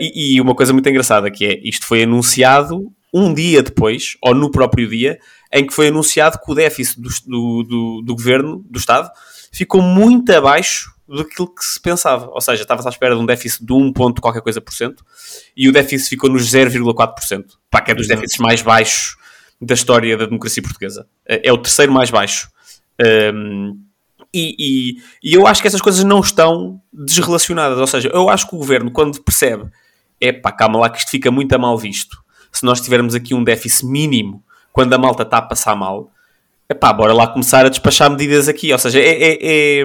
e, e, uma coisa muito engraçada que é, isto foi anunciado um dia depois, ou no próprio dia, em que foi anunciado que o déficit do, do, do, do governo, do Estado, ficou muito abaixo daquilo que se pensava. Ou seja, estava-se à espera de um déficit de 1 ponto qualquer coisa por cento, e o déficit ficou nos 0,4%. Pá, que é dos déficits mais baixos da história da democracia portuguesa. É, é o terceiro mais baixo. Um, e, e, e, eu acho que essas coisas não estão desrelacionadas. Ou seja, eu acho que o governo, quando percebe, é pá, calma lá que isto fica muito a mal visto. Se nós tivermos aqui um déficit mínimo quando a malta está a passar mal, é pá, bora lá começar a despachar medidas aqui. Ou seja, é, é, é,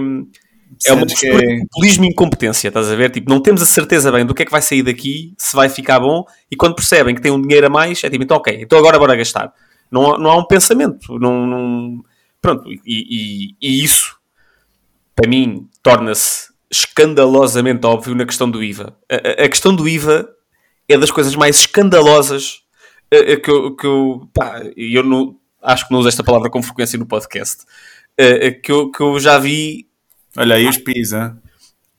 é uma postura é... de populismo e incompetência, estás a ver? Tipo, não temos a certeza bem do que é que vai sair daqui, se vai ficar bom, e quando percebem que tem um dinheiro a mais, é tipo, então ok, então agora bora gastar. Não, não há um pensamento, não, não... pronto, e, e, e isso para mim, torna-se escandalosamente óbvio na questão do IVA. A, a, questão do IVA é das coisas mais escandalosas que eu, que eu, pá, eu não, acho que não uso esta palavra com frequência no podcast, que, eu, que eu já vi. Olha aí os PIS, hein?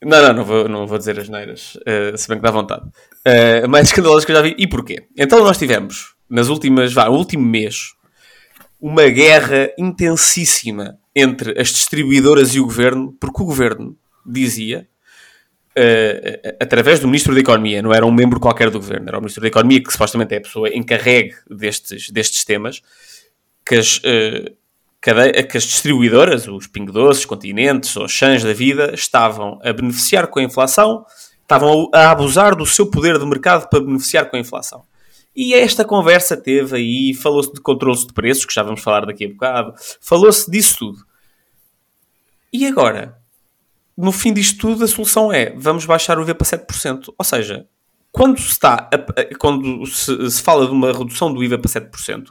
Não, não, não vou, não vou dizer as neiras, uh, se bem que dá vontade. Uh, mais escandalosas que eu já vi. E porquê? Então nós tivemos, nas últimas, vá, no último mês, uma guerra intensíssima entre as distribuidoras e o governo, porque o governo dizia, uh, através do Ministro da Economia, não era um membro qualquer do governo, era o Ministro da Economia, que supostamente é a pessoa encarregue destes, destes temas, que as, uh, que as distribuidoras, os Ping Doces, Continentes ou Chãs da vida, estavam a beneficiar com a inflação, estavam a abusar do seu poder de mercado para beneficiar com a inflação. E esta conversa teve aí, falou-se de controles de preços, que já vamos falar daqui a bocado, falou-se disso tudo. E agora? No fim disto tudo, a solução é, vamos baixar o IVA para 7%. Ou seja, quando se, está a, quando se, se, fala de uma redução do IVA para 7%,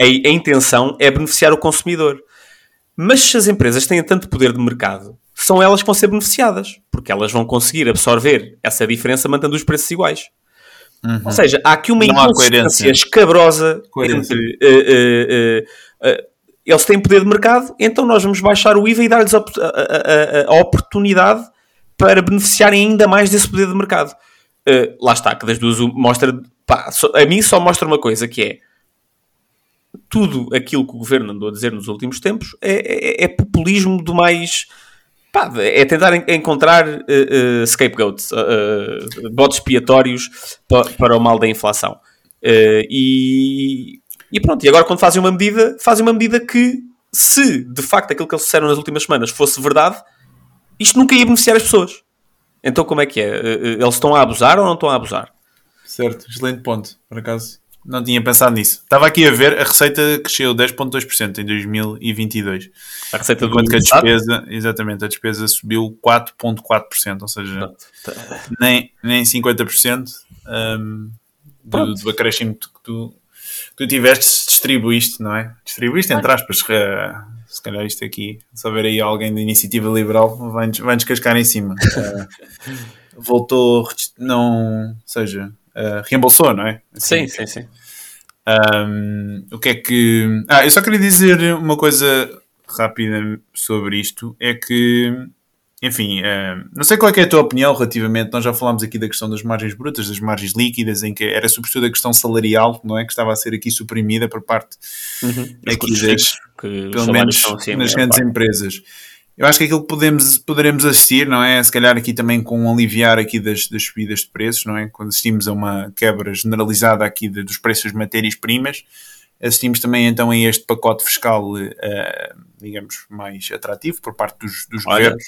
a, a intenção é beneficiar o consumidor. Mas se as empresas têm tanto poder de mercado, são elas que vão ser beneficiadas, porque elas vão conseguir absorver essa diferença mantendo os preços iguais. Uhum. Ou seja, há aqui uma inconsistência escabrosa coerência. entre. Uh, uh, uh, eles têm poder de mercado, então nós vamos baixar o IVA e dar-lhes a, a, a, a, oportunidade para beneficiarem ainda mais desse poder de mercado. lá está, que das duas mostra. Pá, só, a mim só mostra uma coisa que é tudo aquilo que o governo andou a dizer nos últimos tempos é, é, é populismo do mais Pá, é tentar encontrar uh, uh, scapegoats, uh, botes expiatórios para, para, o mal da inflação. e, e pronto, e agora quando fazem uma medida, fazem uma medida que, se de facto aquilo que eles disseram nas últimas semanas fosse verdade, isto nunca ia beneficiar as pessoas. Então como é que é? Eles estão a abusar ou não estão a abusar? Certo, excelente ponto, por acaso. Não tinha pensado nisso. Estava aqui a ver, a receita cresceu 10,2% em 2022. A receita Enquanto que a despesa, exatamente, a despesa subiu 4,4%, ou seja, nem, nem 50% um, do, do acréscimo que tu, que tu tiveste distribuíste, não é? Distribuíste, entre aspas, se calhar isto aqui, se houver aí alguém da iniciativa liberal, vai-nos vai cascar em cima. Uh, voltou, não, ou seja, uh, reembolsou, não é? Assim, sim, sim, sim. Um, o que é que. Ah, eu só queria dizer uma coisa rápida sobre isto: é que, enfim, não sei qual é, é, a tua opinião relativamente. Nós já falámos aqui da questão das margens brutas, das margens líquidas, em que era sobretudo a questão salarial, não é? Que estava a ser aqui suprimida por parte uhum. aqui das, pelo menos nas grandes empresas. Eu acho que aquilo que podemos, poderemos assistir, não é? Se calhar aqui também com um aliviar aqui das, das subidas de preços, não é? Quando assistimos a uma quebra generalizada aqui de, dos preços de matérias-primas, assistimos também então a este pacote fiscal, uh, digamos, mais atrativo por parte dos, dos governos.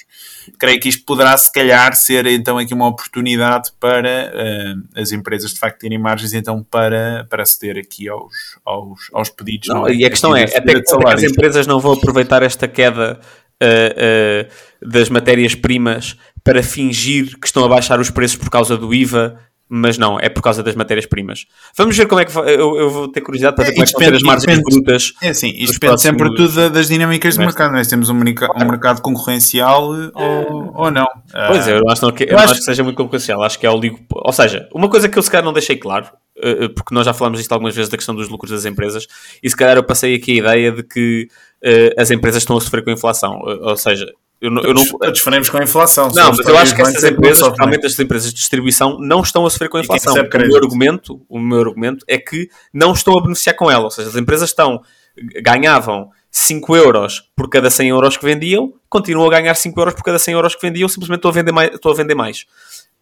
Creio que isto poderá, se calhar, ser então aqui uma oportunidade para uh, as empresas de facto terem margens então para, para aceder aqui aos, aos, aos pedidos. Não, não é? E a questão é, até que, até que as empresas não vão aproveitar esta queda uh, das matérias-primas para fingir que estão a baixar os preços por causa do IVA mas não, é por causa das matérias-primas. Vamos ver como é que eu, eu, vou ter curiosidade para ver é, como é que vão ser as margens brutas. É assim, isto depende próximos... sempre tudo das dinâmicas do mercado, não é? temos um, um, mercado concorrencial ou, ou não. Pois é, eu acho, que, eu, eu acho... acho que seja muito concorrencial, acho que é o ligo. Ou seja, uma coisa que eu se calhar não deixei claro, eh, eh, porque nós já falamos isto algumas vezes da questão dos lucros das empresas, e se calhar eu passei aqui a ideia de que as empresas estão a sofrer com a inflação, ou seja, eu, eu não, todos faremos com a inflação. Não, mas eu acho que essas empresas, principalmente as empresas de distribuição, não estão a sofrer com a inflação. O meu, argumento, o meu argumento é que não estão a beneficiar com ela. Ou seja, as empresas estão, ganhavam 5 euros por cada 100 euros que vendiam, continuam a ganhar 5 euros por cada 100 euros que vendiam, simplesmente estão a vender mais. Estou a vender mais.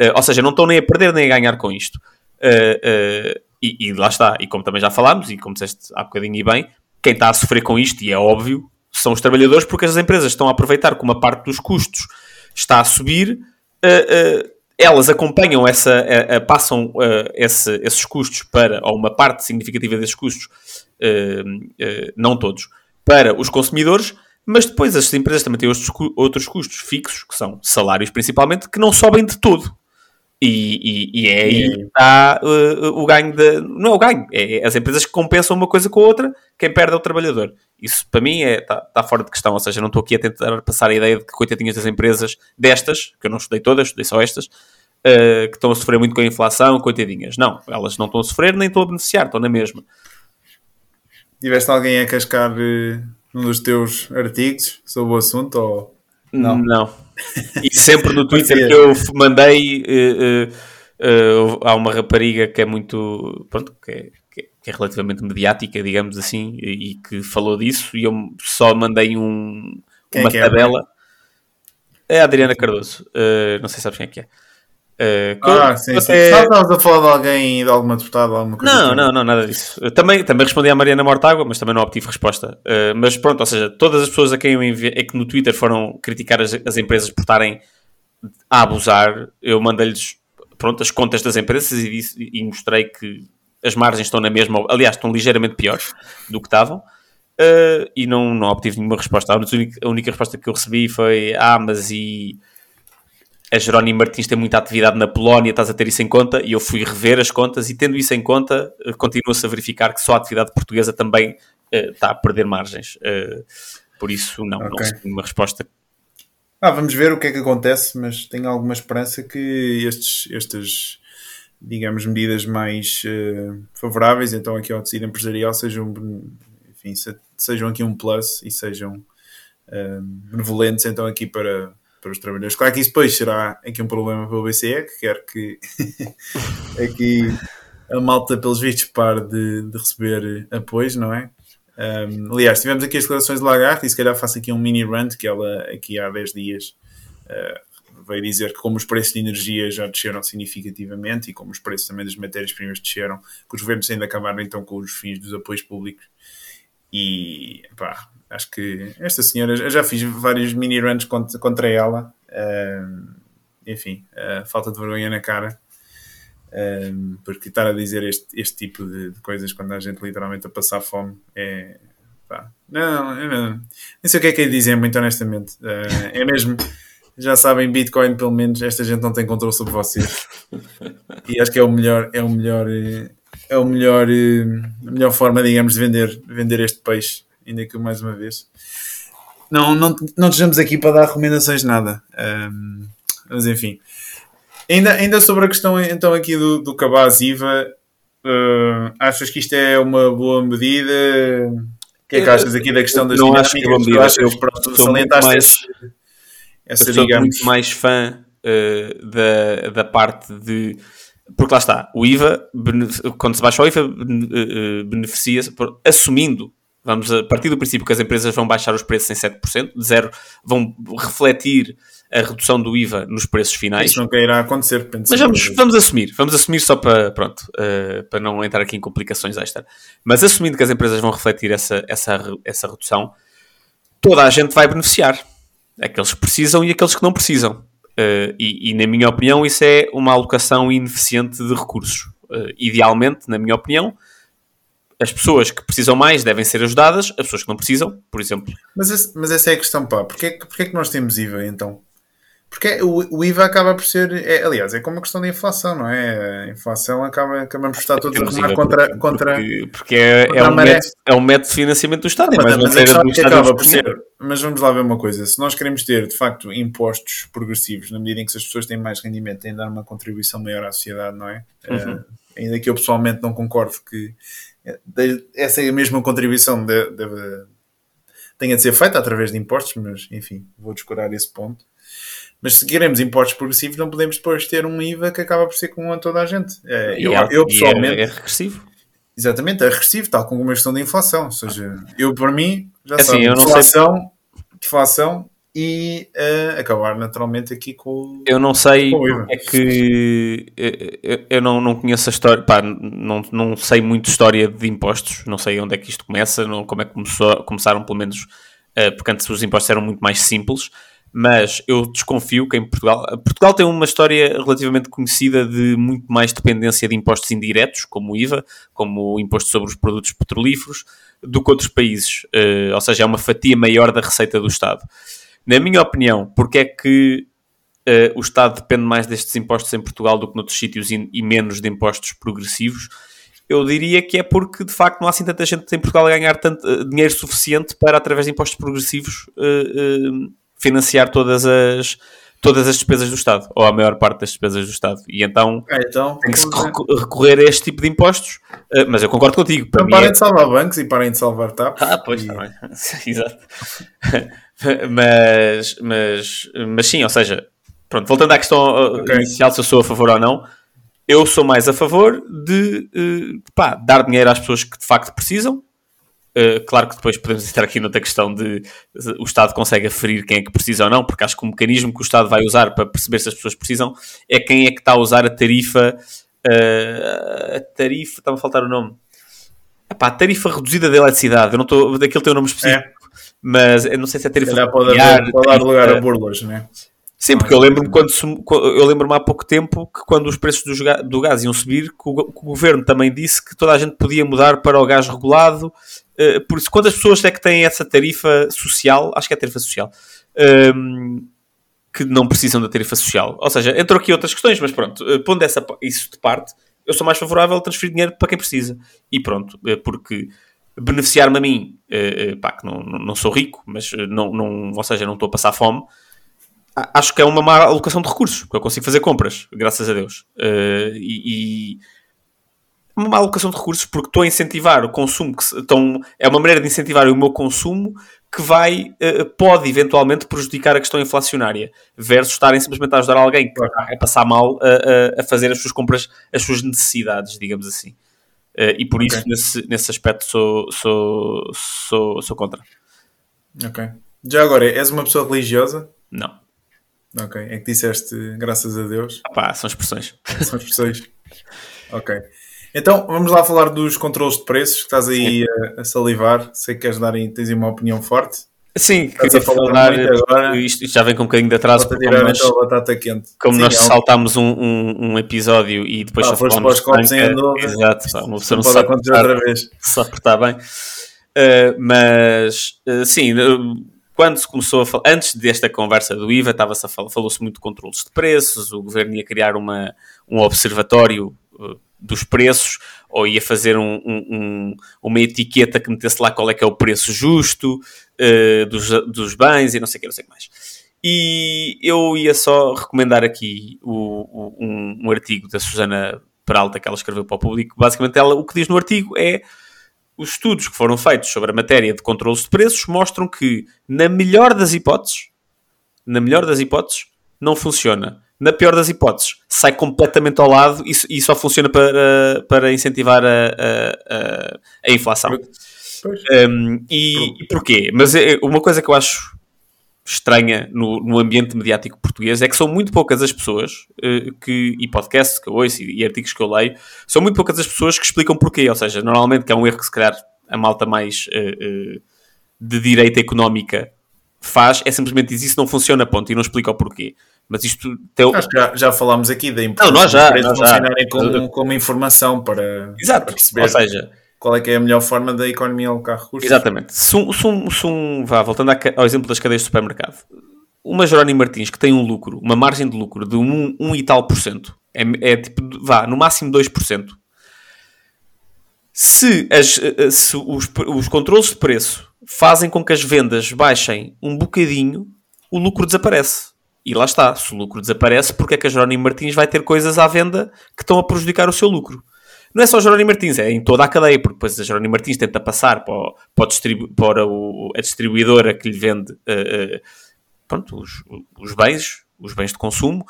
Uh, ou seja, não estão nem a perder nem a ganhar com isto. Uh, uh, e, e, lá está. E como também já falámos, e como disseste há bocadinho e bem, quem está a sofrer com isto, e é óbvio, são os trabalhadores, porque as empresas estão a aproveitar que uma parte dos custos está a subir, uh, uh, elas acompanham essa, uh, passam esse, esses custos para, ou uma parte significativa desses custos, não todos, para os consumidores, mas depois as empresas também têm outros, outros custos fixos, que são salários principalmente, que não sobem de todo. E, e, e é aí que está uh, o ganho de. Não é o ganho, é as empresas que compensam uma coisa com a outra, quem perde é o trabalhador. Isso para mim está é, tá, tá fora de questão, ou seja, não estou aqui a tentar passar a ideia de que coitadinhas das empresas destas, que eu não estudei todas, estudei só estas, uh, que estão a sofrer muito com a inflação, coitadinhas. Não, elas não estão a sofrer nem estão a beneficiar, estão na mesma. Tiveste alguém a cascar uh, num dos teus artigos sobre o assunto? Ou... Não. Não. E sempre no Twitter que eu mandei, uh, uh, há uma rapariga que é muito. Pronto, que é, que é relativamente mediática, digamos assim, e, e, que falou disso, e eu só mandei um, uma é, tabela. É? é a Adriana Cardoso, uh, não sei se sabes quem é que é. Uh, ah, sim, sim. É... Estavas a falar de alguém, de alguma deputada, alguma coisa Não, assim. não, não, nada disso. Eu também, também respondi à Mariana Mortágua, mas também não obtive resposta. Uh, mas pronto, ou seja, todas as pessoas a quem eu enviei, é que no Twitter foram criticar as, as empresas por estarem a abusar, eu mandei-lhes pronto, as contas das empresas e, disse, e mostrei que as margens estão na mesma, aliás, estão ligeiramente piores do que estavam. Uh, e não, não obtive nenhuma resposta. A única, a única resposta que eu recebi foi: Ah, mas e a Jerónimo Martins tem muita atividade na Polónia, estás a ter isso em conta? E eu fui rever as contas e tendo isso em conta, eh, continua-se a verificar que só a atividade portuguesa também uh, está a perder margens. Uh, por isso, não, okay. não recebi uma resposta. Ah, vamos ver o que é que acontece, mas tenho alguma esperança que estes, estas, digamos, medidas mais uh, favoráveis, então aqui ao tecido empresarial, sejam, enfim, sejam aqui um plus e sejam benevolentes então aqui para para os trabalhadores. Claro que isso depois será aqui um problema para o BCE, que quer que aqui a malta, pelos vistos, pare de, de receber apoios, não é? Um, aliás, tivemos aqui as declarações de Lagarde e se calhar faço aqui um mini rant que ela aqui há 10 dias uh, veio dizer que como os preços de energia já desceram significativamente e como os preços também das matérias-primas desceram, que os governos ainda acabaram então com os fins dos apoios públicos e pá, Acho que esta senhora, eu já fiz vários mini runs contra, contra ela. Uh, enfim, uh, falta de vergonha na cara. Uh, porque estar a dizer este, este tipo de, de, coisas quando a gente literalmente a passar fome é. Pá, não, não, nem sei o que é que é dizer, muito honestamente. é mesmo já sabem, Bitcoin, pelo menos, esta gente não tem controle sobre vocês. E acho que é o melhor, é o melhor, é o melhor, a melhor forma, digamos, de vender, vender este peixe ainda que mais uma vez. Não, não, não estejamos aqui para dar recomendações de nada. Um, mas enfim. Ainda, ainda sobre a questão então aqui do, do cabaz IVA, uh, achas que isto é uma boa medida? O que é que achas aqui da questão das não acho que é uma medida. Eu, eu sou muito mais, essa, digamos... muito mais fã uh, da, da parte de porque lá está, o IVA, quando se baixa o IVA, beneficia-se assumindo Vamos a partir do princípio que as empresas vão baixar os preços em 7%, de zero, vão refletir a redução do IVA nos preços finais. Isso nunca irá acontecer. Mas vamos, vamos assumir, vamos assumir só para, pronto, uh, para não entrar aqui em complicações extra. Mas assumindo que as empresas vão refletir essa, essa, essa redução, toda a gente vai beneficiar. Aqueles que precisam e aqueles que não precisam. Uh, e, e, na minha opinião, isso é uma alocação ineficiente de recursos. Uh, idealmente, na minha opinião, as pessoas que precisam mais devem ser ajudadas, as pessoas que não precisam, por exemplo. Mas, esse, mas essa é a questão, pá. Porquê, porquê que nós temos IVA então? Porque o, o IVA acaba por ser, é, aliás, é como a questão da inflação, não é? A inflação acaba, acabamos por estar todos a remar contra, porque, contra. Porque é, contra é, um método, é um método de financiamento do Estado, mas, mas, mas, do Estado acaba por ser. Mas vamos lá ver uma coisa: se nós queremos ter de facto impostos progressivos, na medida em que as pessoas têm mais rendimento, têm de dar uma contribuição maior à sociedade, não é? Uhum. Uh, ainda que eu pessoalmente não concordo que essa é a mesma contribuição deve, deve, tenha de ser feita através de impostos, mas enfim, vou descurar esse ponto. Mas se queremos impostos progressivos, não podemos depois ter um IVA que acaba por ser comum a toda a gente. É, eu, é, eu, pessoalmente. É, é regressivo. Exatamente, é regressivo, tal como uma questão da inflação. Ou seja, eu, para mim, já é assim, sabe, deflação, sei... deflação e uh, acabar naturalmente aqui com Eu não sei é que eu, eu não, não conheço a história, pá, não, não sei muito história de impostos, não sei onde é que isto começa, não, como é que começou, começaram pelo menos, uh, porque antes os impostos eram muito mais simples, mas eu desconfio que em Portugal, Portugal tem uma história relativamente conhecida de muito mais dependência de impostos indiretos, como o IVA, como o imposto sobre os produtos petrolíferos, do que outros países, uh, ou seja, é uma fatia maior da receita do Estado. Na minha opinião, porque é que uh, o Estado depende mais destes impostos em Portugal do que noutros sítios e, e, menos de impostos progressivos? Eu diria que é porque, de facto, não há assim tanta gente em Portugal a ganhar tanto, uh, dinheiro suficiente para, através de impostos progressivos, uh, financiar todas as, todas as despesas do Estado, ou a maior parte das despesas do Estado. E então, é, então tem que se recorrer a este tipo de impostos. mas eu concordo contigo. Para então parem é... de salvar bancos e parem de salvar TAP. Ah, pois, e... também. Exato. mas, mas, mas sim, ou seja, pronto, voltando à questão uh, okay. inicial, se eu sou a favor ou não, eu sou mais a favor de uh, pá, dar dinheiro às pessoas que de facto precisam. Uh, claro que depois podemos entrar aqui noutra questão de, o Estado consegue aferir quem é que precisa ou não, porque acho que o mecanismo que o Estado vai usar para perceber se as pessoas precisam é quem é que está a usar a tarifa. Uh, a tarifa, está-me a faltar o nome. Epá, a tarifa reduzida de eletricidade, eu não estou. daquele teu nome específico. É mas eu não sei se é tarifa familiar. Pode, haver, pode dar lugar a burlas, né? Sim, porque eu lembro-me quando eu lembro-me há pouco tempo que quando os preços do, do gás iam subir, que o, que o, governo também disse que toda a gente podia mudar para o gás regulado. Uh, por quantas pessoas é que têm essa tarifa social? Acho que é tarifa social. Um, ehm, que não precisam da tarifa social. Ou seja, entram aqui outras questões, mas pronto, uh, pondo essa, isso de parte, eu sou mais favorável a transferir dinheiro para quem precisa. E pronto, uh, porque beneficiar-me a mim, pá, que não, não sou rico, mas eh, não, não, ou seja, não estou a passar fome, acho que é uma má alocação de recursos, porque eu consigo fazer compras, graças a Deus. E, e, uma má alocação de recursos porque estou a incentivar o consumo, que estão, é uma maneira de incentivar o meu consumo que vai, uh, pode eventualmente prejudicar a questão inflacionária, versus estarem simplesmente a ajudar alguém que a passar mal a, a, fazer as suas compras, as suas necessidades, digamos assim. Uh, e por okay. isso, nesse, nesse aspecto, sou, sou, sou, sou contra. Ok. Já agora, és uma pessoa religiosa? Não. Ok. É que disseste graças a Deus? Ah pá, são expressões. São expressões. ok. Então, vamos lá falar dos controles de preços, que estás aí a, a, salivar. Sei que queres dar aí, tens aí uma opinião forte. Sim, queria falar, agora. Isto, isto, já vem com um bocadinho de atraso. Como, nós, então batata quente. como Sim, nós é saltámos um, um, um, episódio e depois ah, só falamos copos em andou, Exato, uma pessoa não, não sabe acontecer outra vez. Só está bem. Uh, mas, uh, sim, uh, quando se começou a falar, antes desta conversa do IVA, estava-se a falar, falou-se muito de controles de preços, o governo ia criar uma, um observatório dos preços, ou ia fazer um, um, uma etiqueta que metesse lá qual é que é o preço justo uh, dos, dos bens e não sei o que, não sei o que mais. E eu ia só recomendar aqui o, o, um, um, artigo da Susana Peralta que ela escreveu para o público. Basicamente, ela, o que diz no artigo é os estudos que foram feitos sobre a matéria de controles de preços mostram que, na melhor das hipóteses, na melhor das hipóteses, não funciona na pior das hipóteses, sai completamente ao lado e, e só funciona para, para incentivar a, a, a, inflação. Um, e, e porquê? Mas é, uma coisa que eu acho estranha no, no, ambiente mediático português é que são muito poucas as pessoas uh, que, e podcasts que eu ouço e, e, artigos que eu leio, são muito poucas as pessoas que explicam porquê. Ou seja, normalmente que é um erro que se calhar a malta mais uh, uh, de direita económica faz, é simplesmente diz isso não funciona, ponto, e não explica o porquê. Mas isto que já, já falámos aqui da importância não, nós já, de nós funcionarem como, como informação para, Exato. para perceber. Ou seja, qual é que é a melhor forma da economia alocar recursos. Exatamente. Se um, se um, se um vá, voltando ao exemplo das cadeias de supermercado, uma Jerónimo Martins que tem um lucro, uma margem de lucro de 1 um, um e tal por cento, é, é tipo, vá, no máximo 2%. Se, as, eh, se os, os controles de preço fazem com que as vendas baixem um bocadinho, o lucro desaparece. E lá está, se o lucro desaparece, porque é que a Jerónimo Martins vai ter coisas à venda que estão a prejudicar o seu lucro? Não é só Jerónimo Martins, é em toda a cadeia, porque depois a Jerónimo Martins tenta passar para, o, para, o distribu para o, a distribuidora que lhe vende uh, pronto, os, os, bens, os bens de consumo.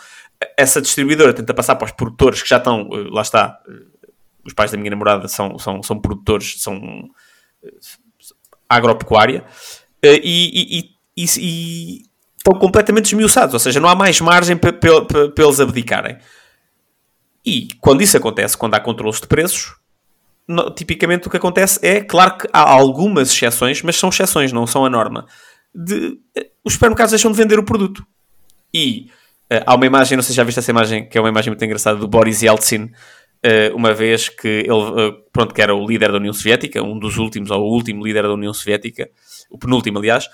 Essa distribuidora tenta passar para os produtores que já estão, uh, lá está, os pais da minha namorada são, são, são produtores, são agropecuária, e, e, e, e, estão completamente esmiuçados, ou seja, não há mais margem para, eles abdicarem. E quando isso acontece, quando há controles de preços, no, tipicamente o que acontece é, claro que há algumas exceções, mas são exceções, não são a norma. De, eh, os supermercados deixam de vender o produto. E uh, há uma imagem, não sei se já viste essa imagem, que é uma imagem muito engraçada do Boris Yeltsin, uh, uma vez que ele, uh, pronto, que era o líder da União Soviética, um dos últimos, ou o último líder da União Soviética, o penúltimo, aliás,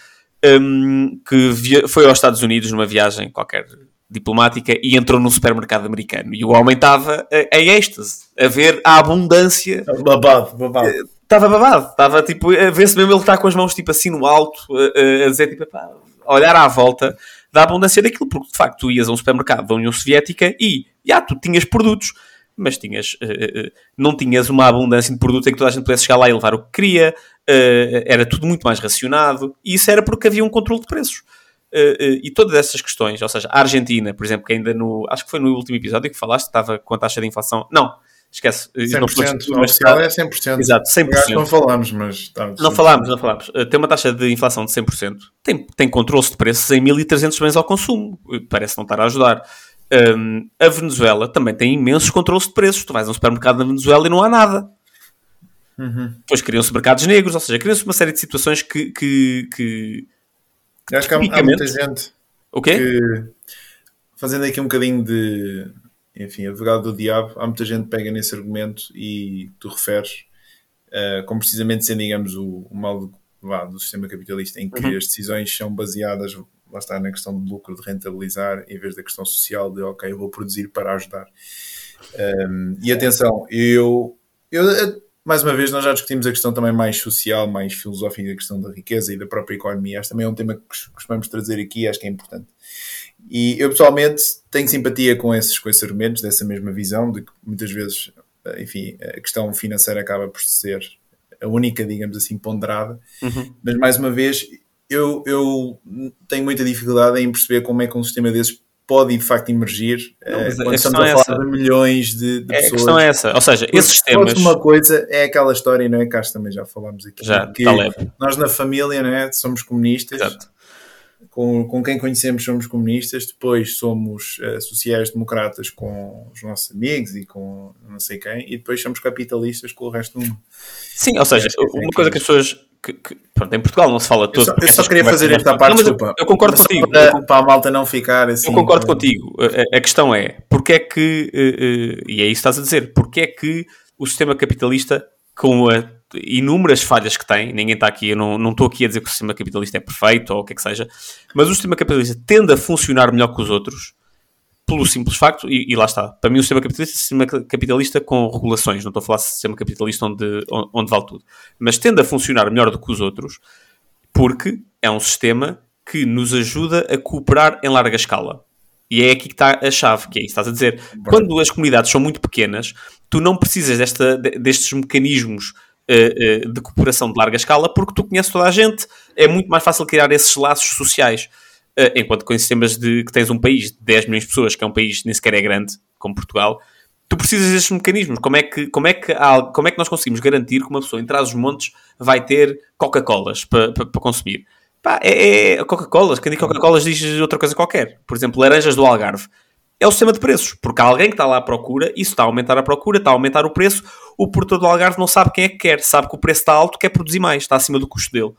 um, que foi aos Estados Unidos numa viagem qualquer diplomática e entrou num supermercado americano. E o homem estava em êxtase, a ver a abundância. Babado, babado. Estava babado, estava tipo, a ver-se mesmo ele está com as mãos tipo assim no alto, a, a dizer tipo, pá, olhar à volta da abundância daquilo, porque de facto tu ias a um supermercado da União Soviética e, já, tu tinhas produtos, mas tinhas, uh, uh, não tinhas uma abundância de produtos em que toda a gente pudesse chegar lá e levar o que queria, era tudo muito mais racionado, e isso era porque havia um controle de preços. E todas essas questões, ou seja, a Argentina, por exemplo, que ainda no. Acho que foi no último episódio que falaste, estava com a taxa de inflação. Não, esquece. 100%, não foi, mas oficial é 100%. Exato, 100%. Não falámos, mas. Não falámos, não falámos. Uh, tem uma taxa de inflação de 100%. Tem, tem controle de preços em 1.300 bens ao consumo. Parece não estar a ajudar. Um, a Venezuela também tem imensos controles de preços. Tu vais a um supermercado na Venezuela e não há nada. Uhum. Depois criam-se mercados negros, ou seja, criam-se uma série de situações que, que, que acho que há, há muita gente o quê? que, fazendo aqui um bocadinho de, enfim, advogado do diabo, há muita gente que pega nesse argumento e tu referes uh, como precisamente sendo, digamos, o, o mal do, vá, do sistema capitalista, em que uhum. as decisões são baseadas, lá está, na questão de lucro, de rentabilizar, em vez da questão social de, ok, eu vou produzir para ajudar. Um, e atenção, eu, eu mais uma vez, nós já discutimos a questão também mais social, mais filosófica, a questão da riqueza e da própria economia. Este também é um tema que costumamos trazer aqui e acho que é importante. E eu pessoalmente tenho simpatia com esses, com esses argumentos, dessa mesma visão, de que muitas vezes, enfim, a questão financeira acaba por ser a única, digamos assim, ponderada. Uhum. Mas mais uma vez, eu, eu tenho muita dificuldade em perceber como é que um sistema desses pode de facto emergir não, uh, quando estamos a, é falar de milhões de, de é, pessoas. A questão é essa, ou seja, Porque esses sistemas. uma coisa é aquela história, não é? Acho também já falámos aqui. Já, que tá nós na família, não é? Somos comunistas. Exato. Com, com quem conhecemos somos comunistas, depois somos uh, sociais-democratas com os nossos amigos e com não sei quem, e depois somos capitalistas com o resto do mundo. Sim, ou seja, uma coisa que as pessoas que, que, pronto, em Portugal não se fala todo. Eu só, eu só queria fazer esta parte, não, desculpa. Eu, concordo contigo. Para, para, a malta não ficar assim. Eu concordo contigo. A, a, questão é, porque é que, uh, uh, e é isso que estás a dizer, porque é que o sistema capitalista, com a, inúmeras falhas que tem, ninguém está aqui, eu não, não estou aqui a dizer que o sistema capitalista é perfeito ou o que é que seja, mas o sistema capitalista tende a funcionar melhor que os outros pelo simples facto, e, e, lá está, para mim o sistema capitalista é um sistema capitalista com regulações, não estou a falar de sistema capitalista onde, onde vale tudo, mas tende a funcionar melhor do que os outros, porque é um sistema que nos ajuda a cooperar em larga escala. E é aqui que está a chave, que é isso que estás a dizer. Quando as comunidades são muito pequenas, tu não precisas desta, destes mecanismos uh, uh, de cooperação de larga escala, porque tu conheces toda a gente, é muito mais fácil criar esses laços sociais. Uh, enquanto com sistemas de que tens um país de 10 milhões de pessoas, que é um país que nem sequer é grande, como Portugal, Tu precisas destes mecanismos. Como é que, como é que, há, como é que nós conseguimos garantir que uma pessoa em trás os montes vai ter Coca-Colas para, para, para consumir? Pá, é, é Coca-Colas. Quem diz Coca-Colas diz outra coisa qualquer. Por exemplo, laranjas do Algarve. É o sistema de preços. Porque há alguém que está lá à procura, isso está a aumentar a procura, está a aumentar o preço. O produtor do Algarve não sabe quem é que quer. Sabe que o preço está alto, quer produzir mais, está acima do custo dele.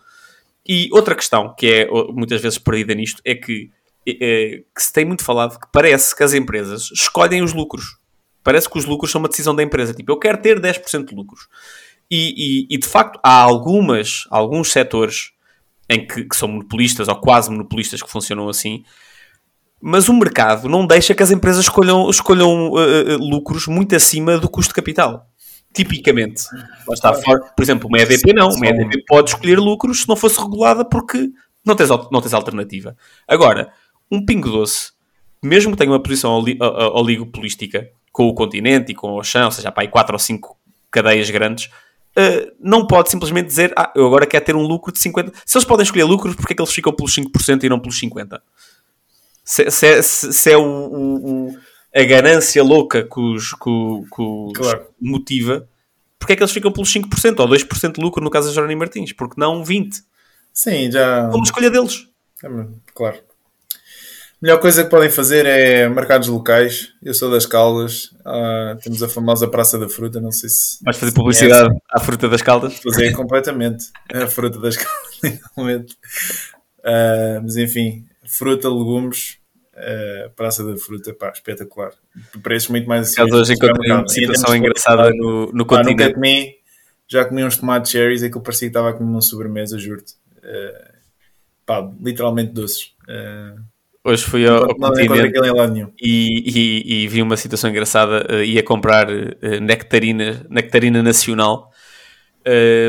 E outra questão que é muitas vezes perdida nisto é que, é, que se tem muito falado que parece que as empresas escolhem os lucros. Parece que os lucros são uma decisão da empresa. Tipo, eu quero ter 10% de lucros. E, e, e, de facto há algumas, alguns setores em que, que, são monopolistas ou quase monopolistas que funcionam assim, mas o mercado não deixa que as empresas escolham, escolham uh, lucros muito acima do custo de capital. Tipicamente. Está fora. Por exemplo, uma EDP não. Uma EDP pode escolher lucros se não fosse regulada porque não tens, não tens alternativa. Agora, um pingo doce, mesmo que tenha uma posição oligopolística com o continente e com o Ocean, ou seja, para aí 4 ou 5 cadeias grandes, uh, não pode simplesmente dizer, ah, eu agora quero ter um lucro de 50%. Se eles podem escolher lucros, porque é que eles ficam pelos 5% e não pelos 50%? Se, se, é, se é o, o, o, a ganância louca que os, que, que os claro. motiva, porque é que eles ficam pelos 5% ou 2% de lucro no caso da Jornal Martins? Porque não 20%? Sim, já. Como escolha deles. É, claro. A melhor coisa que podem fazer é mercados locais. Eu sou das Caldas. Uh, temos a famosa Praça da Fruta. Não sei se. Vais fazer publicidade conhece. à Fruta das Caldas? Fazer completamente. A Fruta das Caldas. Uh, mas enfim, fruta, legumes, uh, Praça da Fruta, pá, espetacular. Preços muito mais acessíveis. hoje encontrei uma situação engraçada no, no pá, continente. Comi, já comi uns tomates cherries, aquilo parecia que estava a comer uma sobremesa, juro-te. Uh, pá, literalmente doces. Uh, Hoje fui ao, ao continente e, e, e, vi uma situação engraçada. Uh, ia comprar nectarina, nectarina nacional,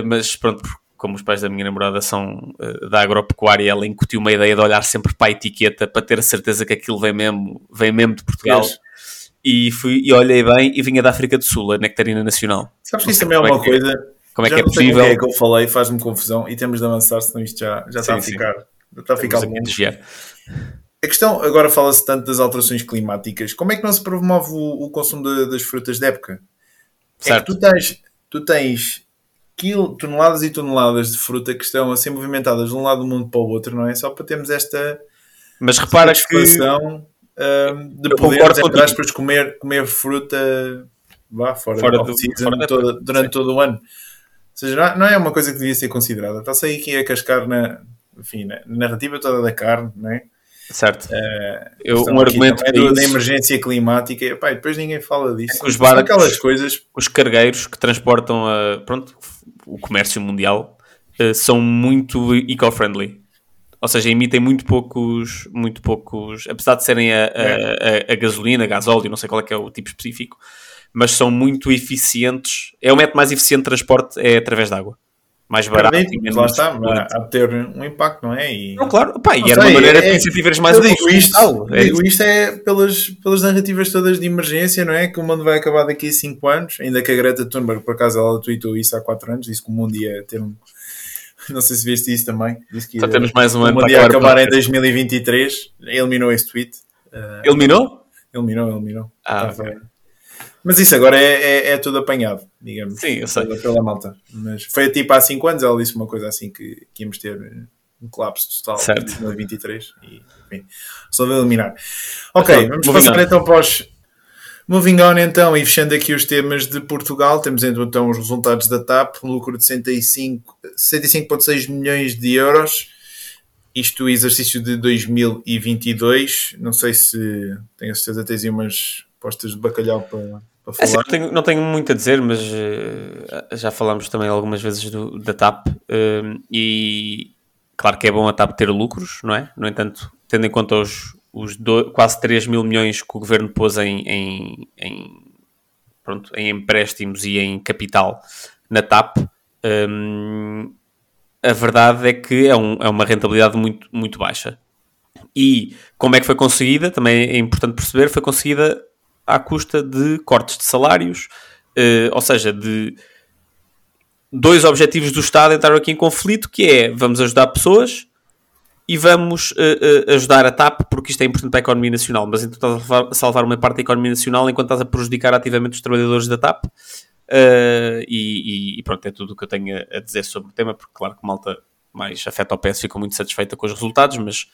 mas pronto, como os pais da minha namorada são da agropecuária, ela incutiu uma ideia de olhar sempre para a etiqueta para ter a certeza que aquilo vem mesmo, vem mesmo de Portugal. E, fui, e olhei bem e vinha da África do Sul, a nectarina nacional. Sabes que isso também é uma é coisa. Como é que é possível? É que eu falei, faz-me confusão e temos de avançar, senão isto já, já sim, está a ficar. Já está a ficar a questão, agora fala-se tanto das alterações climáticas, como é que não se promove o, o consumo de, das frutas de época? Certo. É que tu tens, tu tens quilo, toneladas e toneladas de fruta que estão a ser movimentadas de um lado do mundo para o outro, não é? Só para termos esta mas repara que um, de poder, entre aspas, comer, comer fruta vá, fora, fora, do, fora toda, durante todo o ano. Ou seja, não é uma coisa que devia ser considerada. Está-se aí aqui a cascar na, enfim, na narrativa toda da carne, não é? Certo. Uh, eu, um argumento do, da emergência climática, e, depois ninguém fala disso. É os barcos, aquelas coisas. Os cargueiros que transportam a, pronto, o comércio mundial uh, são muito eco-friendly. Ou seja, emitem muito poucos, muito poucos, apesar de serem a, a, a, a gasolina, gasóleo, não sei qual é que é o tipo específico, mas são muito eficientes. É o método mais eficiente de transporte é através de água mais barato. menos lá está, a ter um impacto, não é? E... Não, claro, pá, e era sei, uma maneira é, de incentivar mais digo isto, é digo isto é pelas, pelas narrativas todas de emergência, não é? Que o mundo vai acabar daqui a 5 anos, ainda que a Greta Thunberg, por acaso, ela tweetou isso há 4 anos, disse que o mundo ia ter um. Não sei se viste isso também. Disse que Só temos mais um ano para ia acabar em 2023. Eliminou esse tweet. Uh, eliminou? Eliminou, eliminou. Ah, okay. Mas isso agora é, é, é, tudo apanhado, digamos. Sim, eu sei. Pela, malta. Mas foi tipo há 5 anos, ela disse uma coisa assim que, que íamos ter um colapso total certo. em 2023 e enfim, só de eliminar. Ok, então, vamos passar on. então para os. Moving on então, e fechando aqui os temas de Portugal, temos então os resultados da TAP, um lucro de 65,6 milhões de euros, isto exercício de 2022, não sei se, tenho a certeza tens aí umas postas de bacalhau para. É assim, não, tenho, não, tenho, muito a dizer, mas uh, já falámos também algumas vezes do, da TAP uh, e claro que é bom a TAP ter lucros, não é? No entanto, tendo em conta os, os do, quase 3 mil milhões que o governo pôs em, em, em, pronto, em empréstimos e em capital na TAP, um, a verdade é que é, um, é uma rentabilidade muito, muito baixa. E como é que foi conseguida, também é importante perceber, foi conseguida à custa de cortes de salários, uh, ou seja, de dois objetivos do Estado entraram aqui em conflito, que é vamos ajudar pessoas e vamos uh, uh, ajudar a TAP porque isto é importante para a economia nacional, mas então estás a salvar uma parte da economia nacional enquanto estás a prejudicar ativamente os trabalhadores da TAP. Uh, e, e, pronto, é tudo o que eu tenho a dizer sobre o tema, porque claro que malta mais afeta ao PS ficou muito satisfeita com os resultados, mas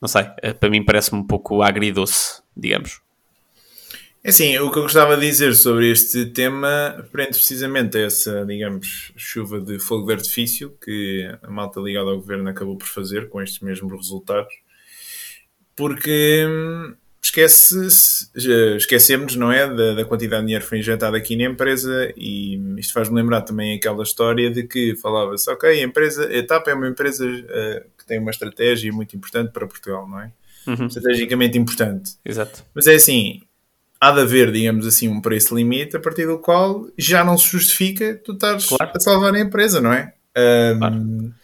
não sei, para mim parece-me um pouco agridoce, digamos. É assim, o que eu gostava de dizer sobre este tema prende precisamente a essa, digamos, chuva de fogo de artifício que a malta ligada ao governo acabou por fazer com estes mesmos resultados. Porque hum, esquece esquecemos, não é, da, da, quantidade de dinheiro que foi injetado aqui na empresa e isto faz-me lembrar também aquela história de que falava-se, ok, a empresa, a etapa é uma empresa uh, que tem uma estratégia muito importante para Portugal, não é? Uhum. Estrategicamente importante. Exato. Mas é assim, há de haver, digamos assim, um preço limite a partir do qual já não se justifica tu estares claro. a salvar a empresa, não é? Um, claro.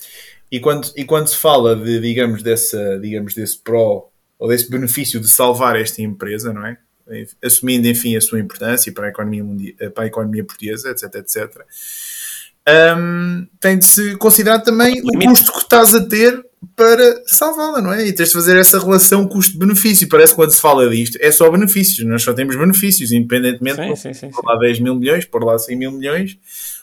e, quando, e quando se fala de, digamos, dessa, digamos, desse pró ou desse benefício de salvar esta empresa, não é? Assumindo, enfim, a sua importância para a economia, mundial, para a economia portuguesa, etc, etc. Um, tem de se considerar também o custo que estás a ter para salvá-la, não é? E tens de fazer essa relação custo-benefício. Parece que quando se fala disto é só benefícios, nós só temos benefícios, independentemente sim, de sim, por lá 10 mil milhões, por lá 100 mil milhões,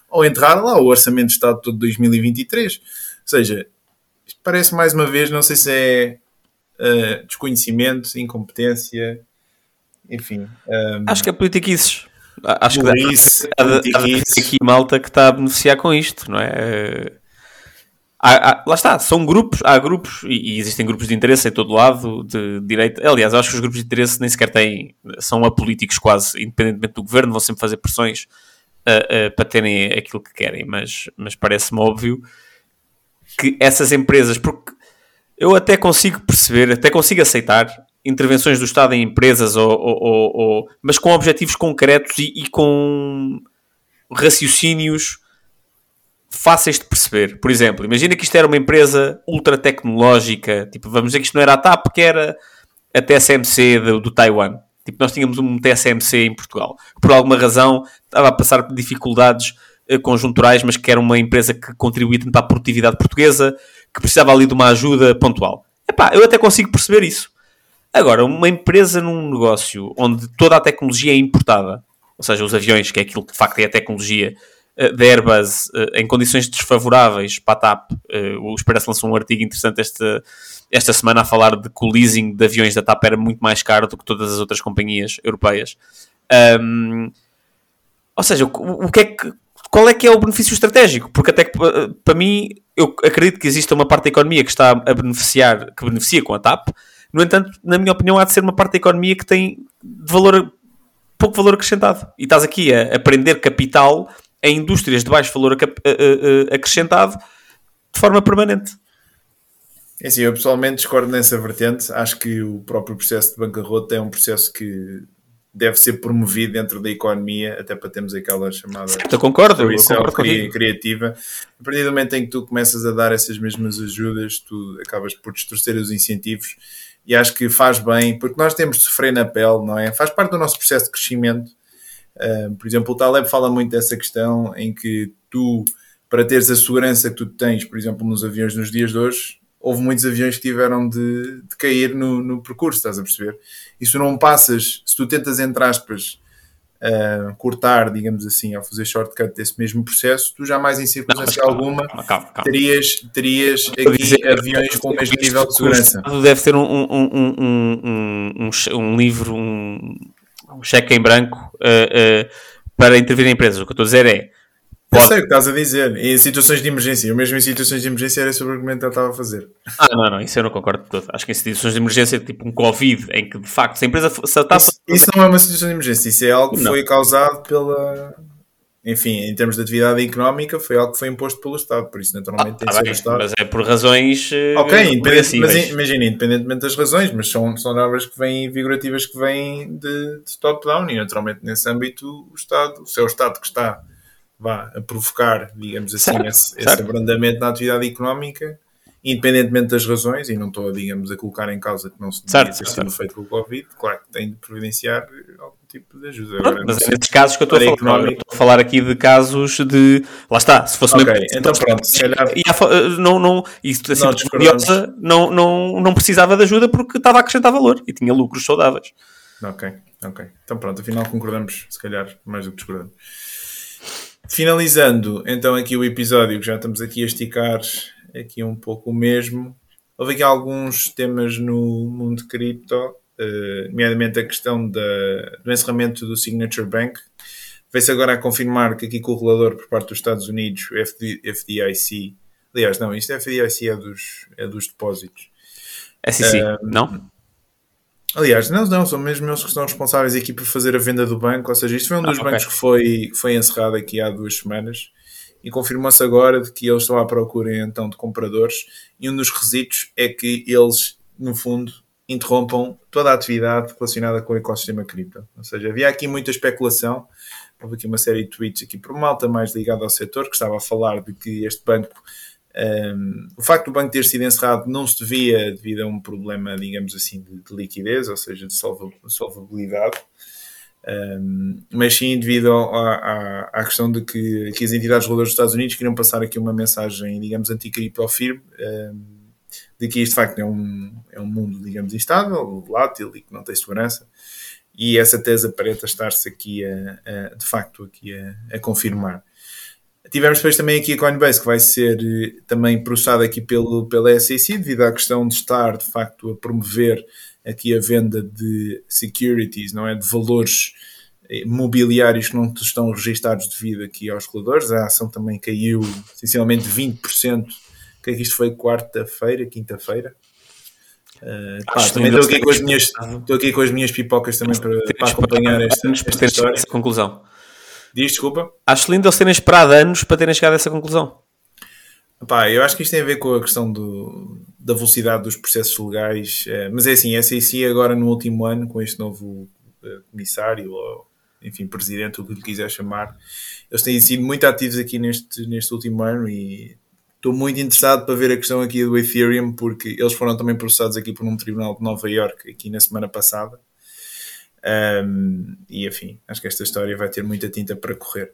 ou enterrar lá o Orçamento de Estado todo de 2023. Ou seja, parece mais uma vez, não sei se é uh, desconhecimento, incompetência, enfim. Um, Acho que é politiquices. Acho que há, há, há aqui malta que está a beneficiar com isto, não é? Há, lá está, são grupos, há grupos e, e, existem grupos de interesse em todo lado de direito. Aliás, acho que os grupos de interesse nem sequer têm, são apolíticos quase, independentemente do governo, vão sempre fazer pressões uh, uh, para terem aquilo que querem, mas, mas parece-me óbvio que essas empresas, porque eu até consigo perceber, até consigo aceitar intervenções do Estado em empresas, ou, ou, ou mas com objetivos concretos e, e com raciocínios fáceis de perceber. Por exemplo, imagina que isto era uma empresa ultra tecnológica, tipo, vamos dizer que isto não era a TAP, que era a TSMC do, do Taiwan. Tipo, nós tínhamos um TSMC em Portugal, que por alguma razão estava a passar por dificuldades eh, conjunturais, mas que era uma empresa que contribuía tanto para a produtividade portuguesa, que precisava ali de uma ajuda pontual. Epá, eu até consigo perceber isso. Agora, uma empresa num negócio onde toda a tecnologia é importada, ou seja, os aviões, que é aquilo que de facto é a tecnologia, da Airbus eh, em condições desfavoráveis para a TAP. Eh, o Expresso lançou um artigo interessante esta, esta semana a falar de que o leasing de aviões da TAP era muito mais caro do que todas as outras companhias europeias. Um, ou seja, o, o que é que, qual é que é o benefício estratégico? Porque até que, para mim, eu acredito que exista uma parte da economia que está a beneficiar, que beneficia com a TAP. No entanto, na minha opinião, há de ser uma parte da economia que tem de valor, pouco valor acrescentado. E estás aqui a, a prender capital em indústrias de baixo valor acrescentado de forma permanente. É assim, eu pessoalmente discordo nessa vertente. Acho que o próprio processo de bancarrota é um processo que deve ser promovido dentro da economia, até para termos aquela chamada eu concordo, concordo cri criativa. A partir do momento em que tu começas a dar essas mesmas ajudas, tu acabas por distorcer os incentivos e acho que faz bem, porque nós temos de sofrer na pele, não é? Faz parte do nosso processo de crescimento Uh, por exemplo, o Taleb fala muito dessa questão em que tu, para teres a segurança que tu tens, por exemplo, nos aviões nos dias de hoje, houve muitos aviões que tiveram de, de cair no, no, percurso, estás a perceber? E se tu não passas, se tu tentas, entre aspas, uh, cortar, digamos assim, ao fazer shortcut desse mesmo processo, tu jamais em circunstância não, alguma calma, calma, calma. terias, terias aqui dizer, aviões com o mesmo nível de segurança. Deve ter um, um, um, um, um livro, um um cheque em branco uh, uh, para intervir em empresas. O que eu estou a dizer é. Pode... Eu sei o que estás a dizer. Em situações de emergência. Eu mesmo em situações de emergência era sobre o argumento que eu estava a fazer. Ah, não, não. Isso eu não concordo de todo. Acho que em situações de emergência, tipo um Covid, em que de facto se a empresa se está... Isso, isso não é uma situação de emergência. Isso é algo que não. foi causado pela enfim, em termos de atividade económica, foi algo que foi imposto pelo Estado, por isso naturalmente ah, tem de ser o Estado. Mas é por razões. Eh, ok, independente, mas imagina, independentemente das razões, mas são, são obras que vêm vigorativas que vêm de, de top-down e naturalmente nesse âmbito o Estado, o seu Estado que está vá, a provocar, digamos assim, certo, esse, certo. esse abrandamento na atividade económica, independentemente das razões, e não estou, digamos, a colocar em causa que não se devia ter sido feito com o Covid, claro que tem de providenciar algum tipo de ajuda. Agora, mas é nesses casos que eu estou a falar. Eu estou a falar aqui de casos de. Lá está, se fosse okay, uma então pronto, se calhar. não, não, isso assim, curiosa, não, não, não precisava de ajuda porque estava a acrescentar valor e tinha lucros saudáveis. Ok, ok. Então pronto, afinal concordamos, se calhar, mais do que discordamos. Finalizando então aqui o episódio, que já estamos aqui a esticar aqui um pouco o mesmo. Houve aqui alguns temas no mundo cripto, uh, nomeadamente a questão da, do encerramento do Signature Bank. Veio-se agora a confirmar que aqui com o regulador por parte dos Estados Unidos, o FD, FDIC, aliás, não, isto é FDIC é dos, é dos depósitos. SEC, uh, não? Aliás, não, não, são mesmo eles que estão responsáveis aqui por fazer a venda do banco, ou seja, isto foi um dos ah, bancos que foi, que foi encerrado aqui há duas semanas e confirmou-se agora de que eles estão à procura então de compradores e um dos requisitos é que eles, no fundo, interrompam toda a atividade relacionada com o ecossistema cripto. Ou seja, havia aqui muita especulação, houve aqui uma série de tweets aqui por malta mais ligada ao setor que estava a falar de que este banco um, o facto do banco ter sido encerrado não se devia devido a um problema, digamos assim, de, de liquidez, ou seja, de solvabilidade, um, mas sim devido à, à, questão de que, que, as entidades reguladoras dos Estados Unidos queriam passar aqui uma mensagem, digamos, anticripto firme, um, de que isto de facto é um, é um mundo, digamos, instável, volátil e que não tem segurança. E essa tese aparenta estar-se aqui, a, a, de facto, aqui a, a confirmar. Tivemos depois também aqui a Coinbase, que vai ser eh, também processada aqui pelo, pela SEC, devido à questão de estar, de facto, a promover aqui a venda de securities, não é? De valores eh, mobiliários que não estão registados devido aqui aos reguladores. A ação também caiu, essencialmente, 20%. O que é que isto foi? Quarta-feira, quinta-feira? Uh, pá, também estou aqui, com as minhas, estou aqui com as minhas pipocas também para, para acompanhar esta, esta história. Essa conclusão. Diz, desculpa. Acho lindo eles terem esperado anos para terem chegado a essa conclusão. Pá, eu acho que isto tem a ver com a questão do, da velocidade dos processos legais, é, mas é assim, a SEC agora no último ano, com este novo uh, comissário, ou enfim, presidente, o que lhe quiser chamar, eles têm sido muito ativos aqui neste, neste último ano e estou muito interessado para ver a questão aqui do Ethereum, porque eles foram também processados aqui por um tribunal de Nova York aqui na semana passada. Um, e enfim, acho que esta história vai ter muita tinta para correr.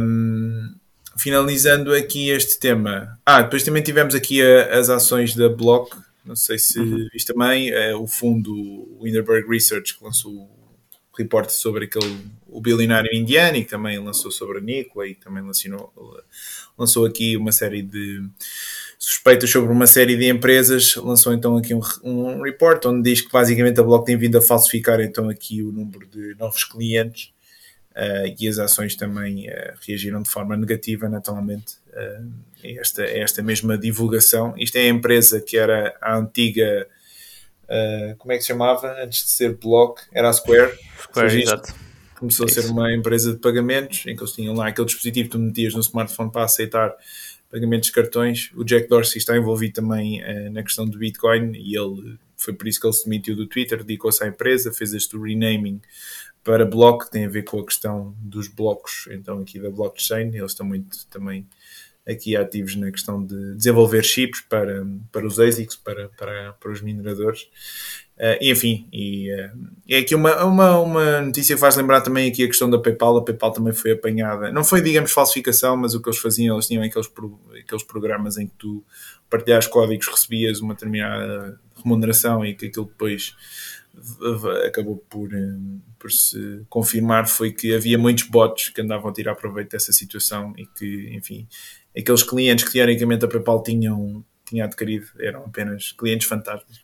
Um, finalizando aqui este tema. Ah, depois também tivemos aqui a, as ações da Block. Não sei se uhum. viste também. É, o fundo Winterberg Research que lançou reporte sobre aquele o bilionário indiano e que também lançou sobre a Nikola e também lançou, lançou aqui uma série de suspeitas sobre uma série de empresas, lançou então aqui um, um report onde diz que basicamente a Block tem vindo a falsificar então aqui o número de novos clientes uh, e as ações também uh, reagiram de forma negativa naturalmente uh, esta, esta mesma divulgação. Isto é a empresa que era a antiga como é que se chamava antes de ser Block? Era a Square. Square, exato. Começou é a ser uma empresa de pagamentos em que eles tinham lá aquele dispositivo que tu metias no smartphone para aceitar pagamentos de cartões. O Jack Dorsey está envolvido também uh, na questão do Bitcoin e ele foi por isso que ele se demitiu do Twitter, dedicou-se à empresa, fez este renaming para Block, que tem a ver com a questão dos blocos, então aqui da blockchain. Eles estão muito também aqui ativos na questão de desenvolver chips para, para os ASICs, para, para, para os mineradores. Uh, enfim, e, uh, é aqui uma, uma, uma notícia que faz lembrar também aqui a questão da PayPal. A PayPal também foi apanhada. Não foi, digamos, falsificação, mas o que eles faziam, eles tinham aqueles, pro, aqueles programas em que tu partilhas códigos, recebias uma determinada remuneração e que aquilo depois acabou por, eh, por se confirmar foi que havia muitos bots que andavam a tirar proveito dessa situação e que, enfim, aqueles clientes que teoricamente a PayPal tinham, tinha adquirido eram apenas clientes fantasmas.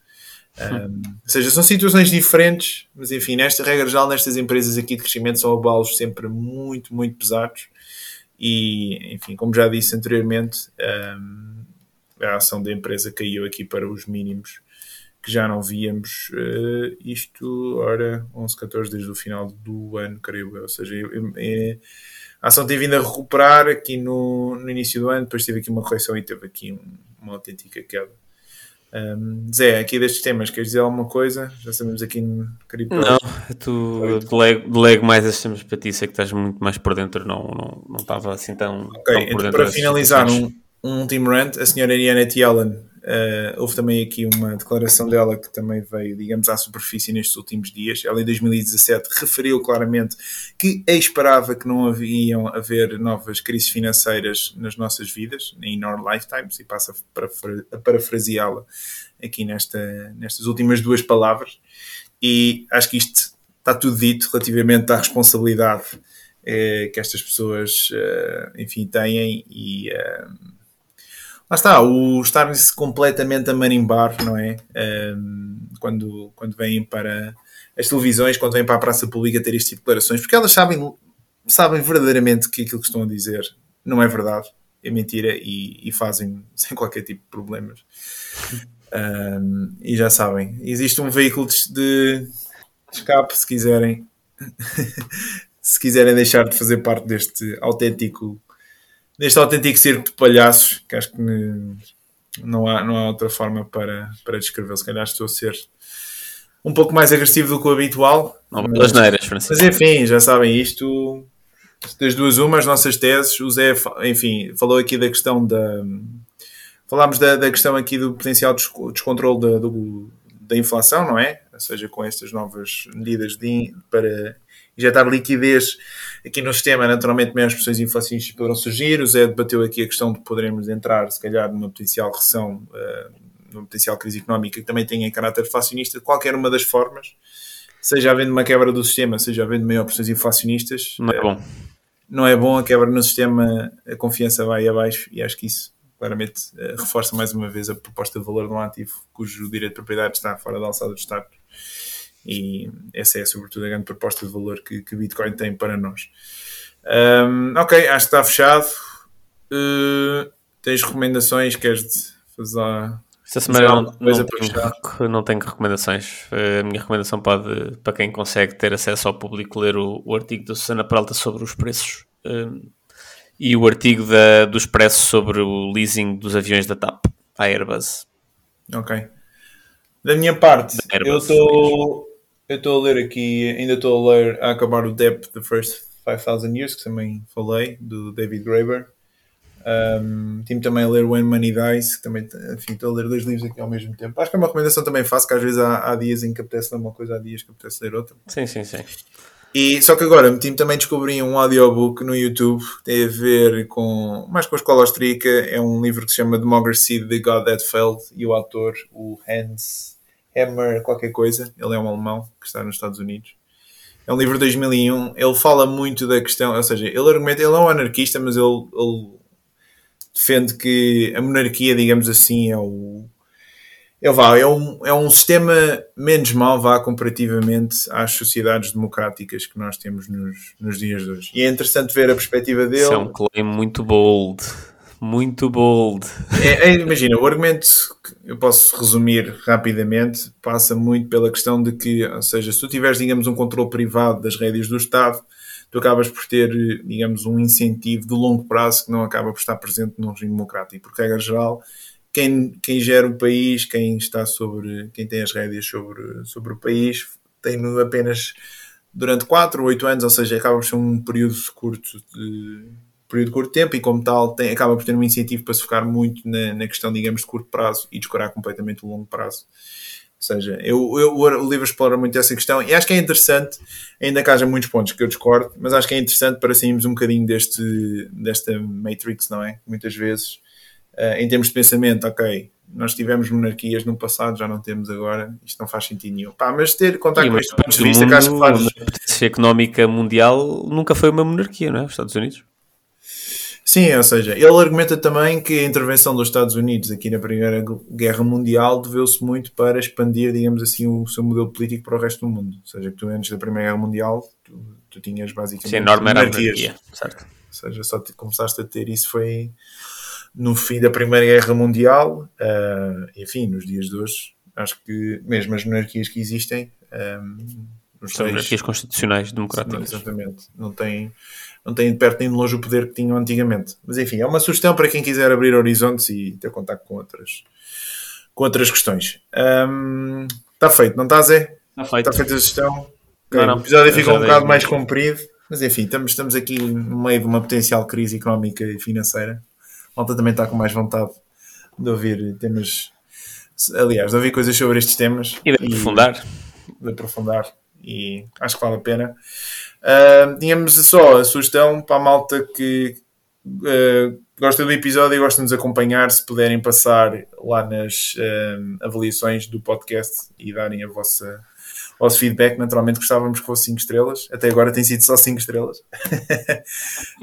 Um, ou seja, são situações diferentes, mas enfim, nesta regra geral, nestas empresas aqui de crescimento, são abalos sempre muito, muito pesados. E, enfim, como já disse anteriormente, um, a ação da empresa caiu aqui para os mínimos que já não víamos. Uh, isto, ora, 11, 14, desde o final do ano, creio eu. Ou seja, é, a ação tem vindo a recuperar aqui no, no início do ano, depois teve aqui uma correção e teve aqui um, uma autêntica queda. Um, Zé, aqui destes temas, queres dizer alguma coisa? Já sabemos aqui no Cripto. Não, tu delego, delego mais estes temas para ti, sei que estás muito mais por dentro, não, não, não estava assim tão. Ok, tão então para finalizar, um, um último rant, a senhora Ariana T. Allen Uh, houve também aqui uma declaração dela que também veio, digamos, à superfície nestes últimos dias. Ela, em 2017, referiu claramente que esperava que não haviam haver novas crises financeiras nas nossas vidas, in our lifetimes, e passa a parafraseá-la aqui nesta, nestas últimas duas palavras. E acho que isto está tudo dito relativamente à responsabilidade eh, que estas pessoas, eh, enfim, têm e lá está, o estarem-se completamente a marimbar, não é? Um, quando, quando vêm para as televisões, quando vêm para a praça pública ter este tipo de declarações, porque elas sabem, sabem verdadeiramente que aquilo que estão a dizer não é verdade, é mentira e, e fazem sem qualquer tipo de problemas. Um, e já sabem, existe um veículo de, escape se quiserem. se quiserem deixar de fazer parte deste autêntico neste autêntico circo de palhaços, que acho que não há, não há outra forma para, para descrever. Se calhar estou a ser um pouco mais agressivo do que o habitual. Não, mas, neiras, Francisco. mas enfim, já sabem isto. Das duas, uma, as nossas teses. O Zé, enfim, falou aqui da questão da. Falámos da, da questão aqui do potencial descontrole da, do, da inflação, não é? Ou seja, com estas novas medidas de, para injetar liquidez aqui no sistema, naturalmente menos pressões inflacionistas poderão surgir. O Zé debateu aqui a questão de poderemos entrar, se calhar, numa potencial recessão, uh, numa potencial crise económica que também tenha caráter inflacionista, de qualquer uma das formas, seja havendo uma quebra do sistema, seja havendo maior pressões inflacionistas. Não é bom. Não é bom a quebra no sistema, a confiança vai abaixo e acho que isso claramente uh, reforça mais uma vez a proposta de valor de um ativo cujo direito de propriedade está fora da alçada do Estado e essa é sobretudo a grande proposta de valor que, que Bitcoin tem para nós. Um, ok, acho que está fechado. Uh, tens recomendações? Queres fazer esta semana não, não, tenho, não tenho recomendações. A minha recomendação pode, para quem consegue ter acesso ao público, ler o, o artigo da Susana Peralta sobre os preços um, e o artigo da, do Expresso sobre o leasing dos aviões da TAP, a Airbus. Ok. Da minha parte, eu estou eu estou a ler aqui, ainda estou a ler, a acabar o Depth The First 5000 Years, que também falei, do David Graeber. Um, Tive também a ler When Money Dies, que também, enfim, estou a ler dois livros aqui ao mesmo tempo. Acho que é uma recomendação também fácil, que às vezes há, há dias em que apetece ler uma coisa, há dias que apetece ler outra. Sim, sim, sim. E, só que agora me também descobri um audiobook no YouTube que tem a ver com mais com a escola austríaca. É um livro que se chama Democracy, The God That Failed, e o autor, o Hans Hammer qualquer coisa, ele é um alemão que está nos Estados Unidos. É um livro de 2001, ele fala muito da questão, ou seja, ele argumenta, ele é um anarquista, mas ele, ele defende que a monarquia, digamos assim, é o é, vá, é, um, é um sistema menos mau, vá, comparativamente às sociedades democráticas que nós temos nos, nos dias de hoje. E é interessante ver a perspectiva dele. Isso é um claim muito bold. Muito bold. É, é, imagina, o argumento que eu posso resumir rapidamente passa muito pela questão de que, ou seja, se tu tiveres, digamos, um controle privado das rédeas do Estado, tu acabas por ter, digamos, um incentivo de longo prazo que não acaba por estar presente num regime democrático, porque, regra geral, quem, quem gera o país, quem está sobre, quem tem as rédeas sobre, sobre o país, tem apenas durante 4 ou 8 anos, ou seja, acaba por ser um período curto de período de curto tempo e, como tal, tem, acaba por ter um incentivo para se focar muito na, na, questão, digamos, de curto prazo e descurar completamente o longo prazo. Ou seja, eu, eu, o livro explora muito essa questão e acho que é interessante, ainda que haja muitos pontos que eu discordo, mas acho que é interessante para sairmos um bocadinho deste, desta Matrix, não é? Muitas vezes, uh, em termos de pensamento, ok, nós tivemos monarquias no passado, já não temos agora, isto não faz sentido nenhum. Pá, mas ter contato com este ponto de vista, que acho que faz. A económica mundial nunca foi uma monarquia, não é? Os Estados Unidos. Sim, ou seja, ele argumenta também que a intervenção dos Estados Unidos aqui na Primeira Guerra Mundial deveu-se muito para expandir, digamos assim, o seu modelo político para o resto do mundo. Ou seja, que tu antes da Primeira Guerra Mundial, tu, tu tinhas basicamente. Sim, a norma era a monarquia, certo. Ou seja, só te, começaste a ter isso foi no fim da Primeira Guerra Mundial, uh, enfim, nos dias de hoje, acho que mesmo as monarquias que existem. Um, ah, São monarquias constitucionais democráticas. exatamente. Não têm não têm de perto nem de longe o poder que tinham antigamente. Mas enfim, é uma sugestão para quem quiser abrir horizontes e ter contato com outras, com outras questões. Um, está feito, não está, Zé? Está feito. Está feita a sugestão. Okay. Não. O episódio ficou um bocado mais comprido, mas enfim, estamos, estamos aqui no meio de uma potencial crise económica e financeira. A malta também está com mais vontade de ouvir temas aliás, de ouvir coisas sobre estes temas e de aprofundar. E, de aprofundar. E acho que vale a pena. Uh, tínhamos só a sugestão para a malta que uh, gosta do episódio e gosta de nos acompanhar, se puderem passar lá nas uh, avaliações do podcast e darem a vossa vosso feedback, naturalmente gostávamos que fosse 5 estrelas. Até agora tem sido só 5 estrelas.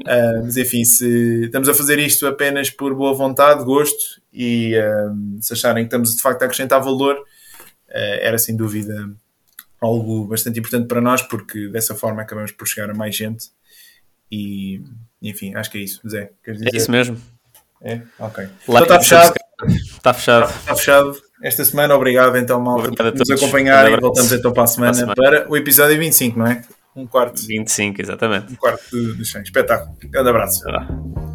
uh, mas enfim, se estamos a fazer isto apenas por boa vontade, gosto e uh, se acharem que estamos de facto a acrescentar valor, uh, era sem dúvida algo bastante importante para nós, porque dessa forma acabamos por chegar a mais gente. E enfim, acho que é isso. Zé? É isso mesmo. É? Ok. Lá então está fechado. Está fechado. Está, fechado. Esta semana, obrigado então, mal por nos acompanhar e voltamos então para a semana, para a semana, para o episódio 25, não é? Um quarto. 25, exatamente. Um quarto do 100. Espetáculo. Grande abraço. Ah.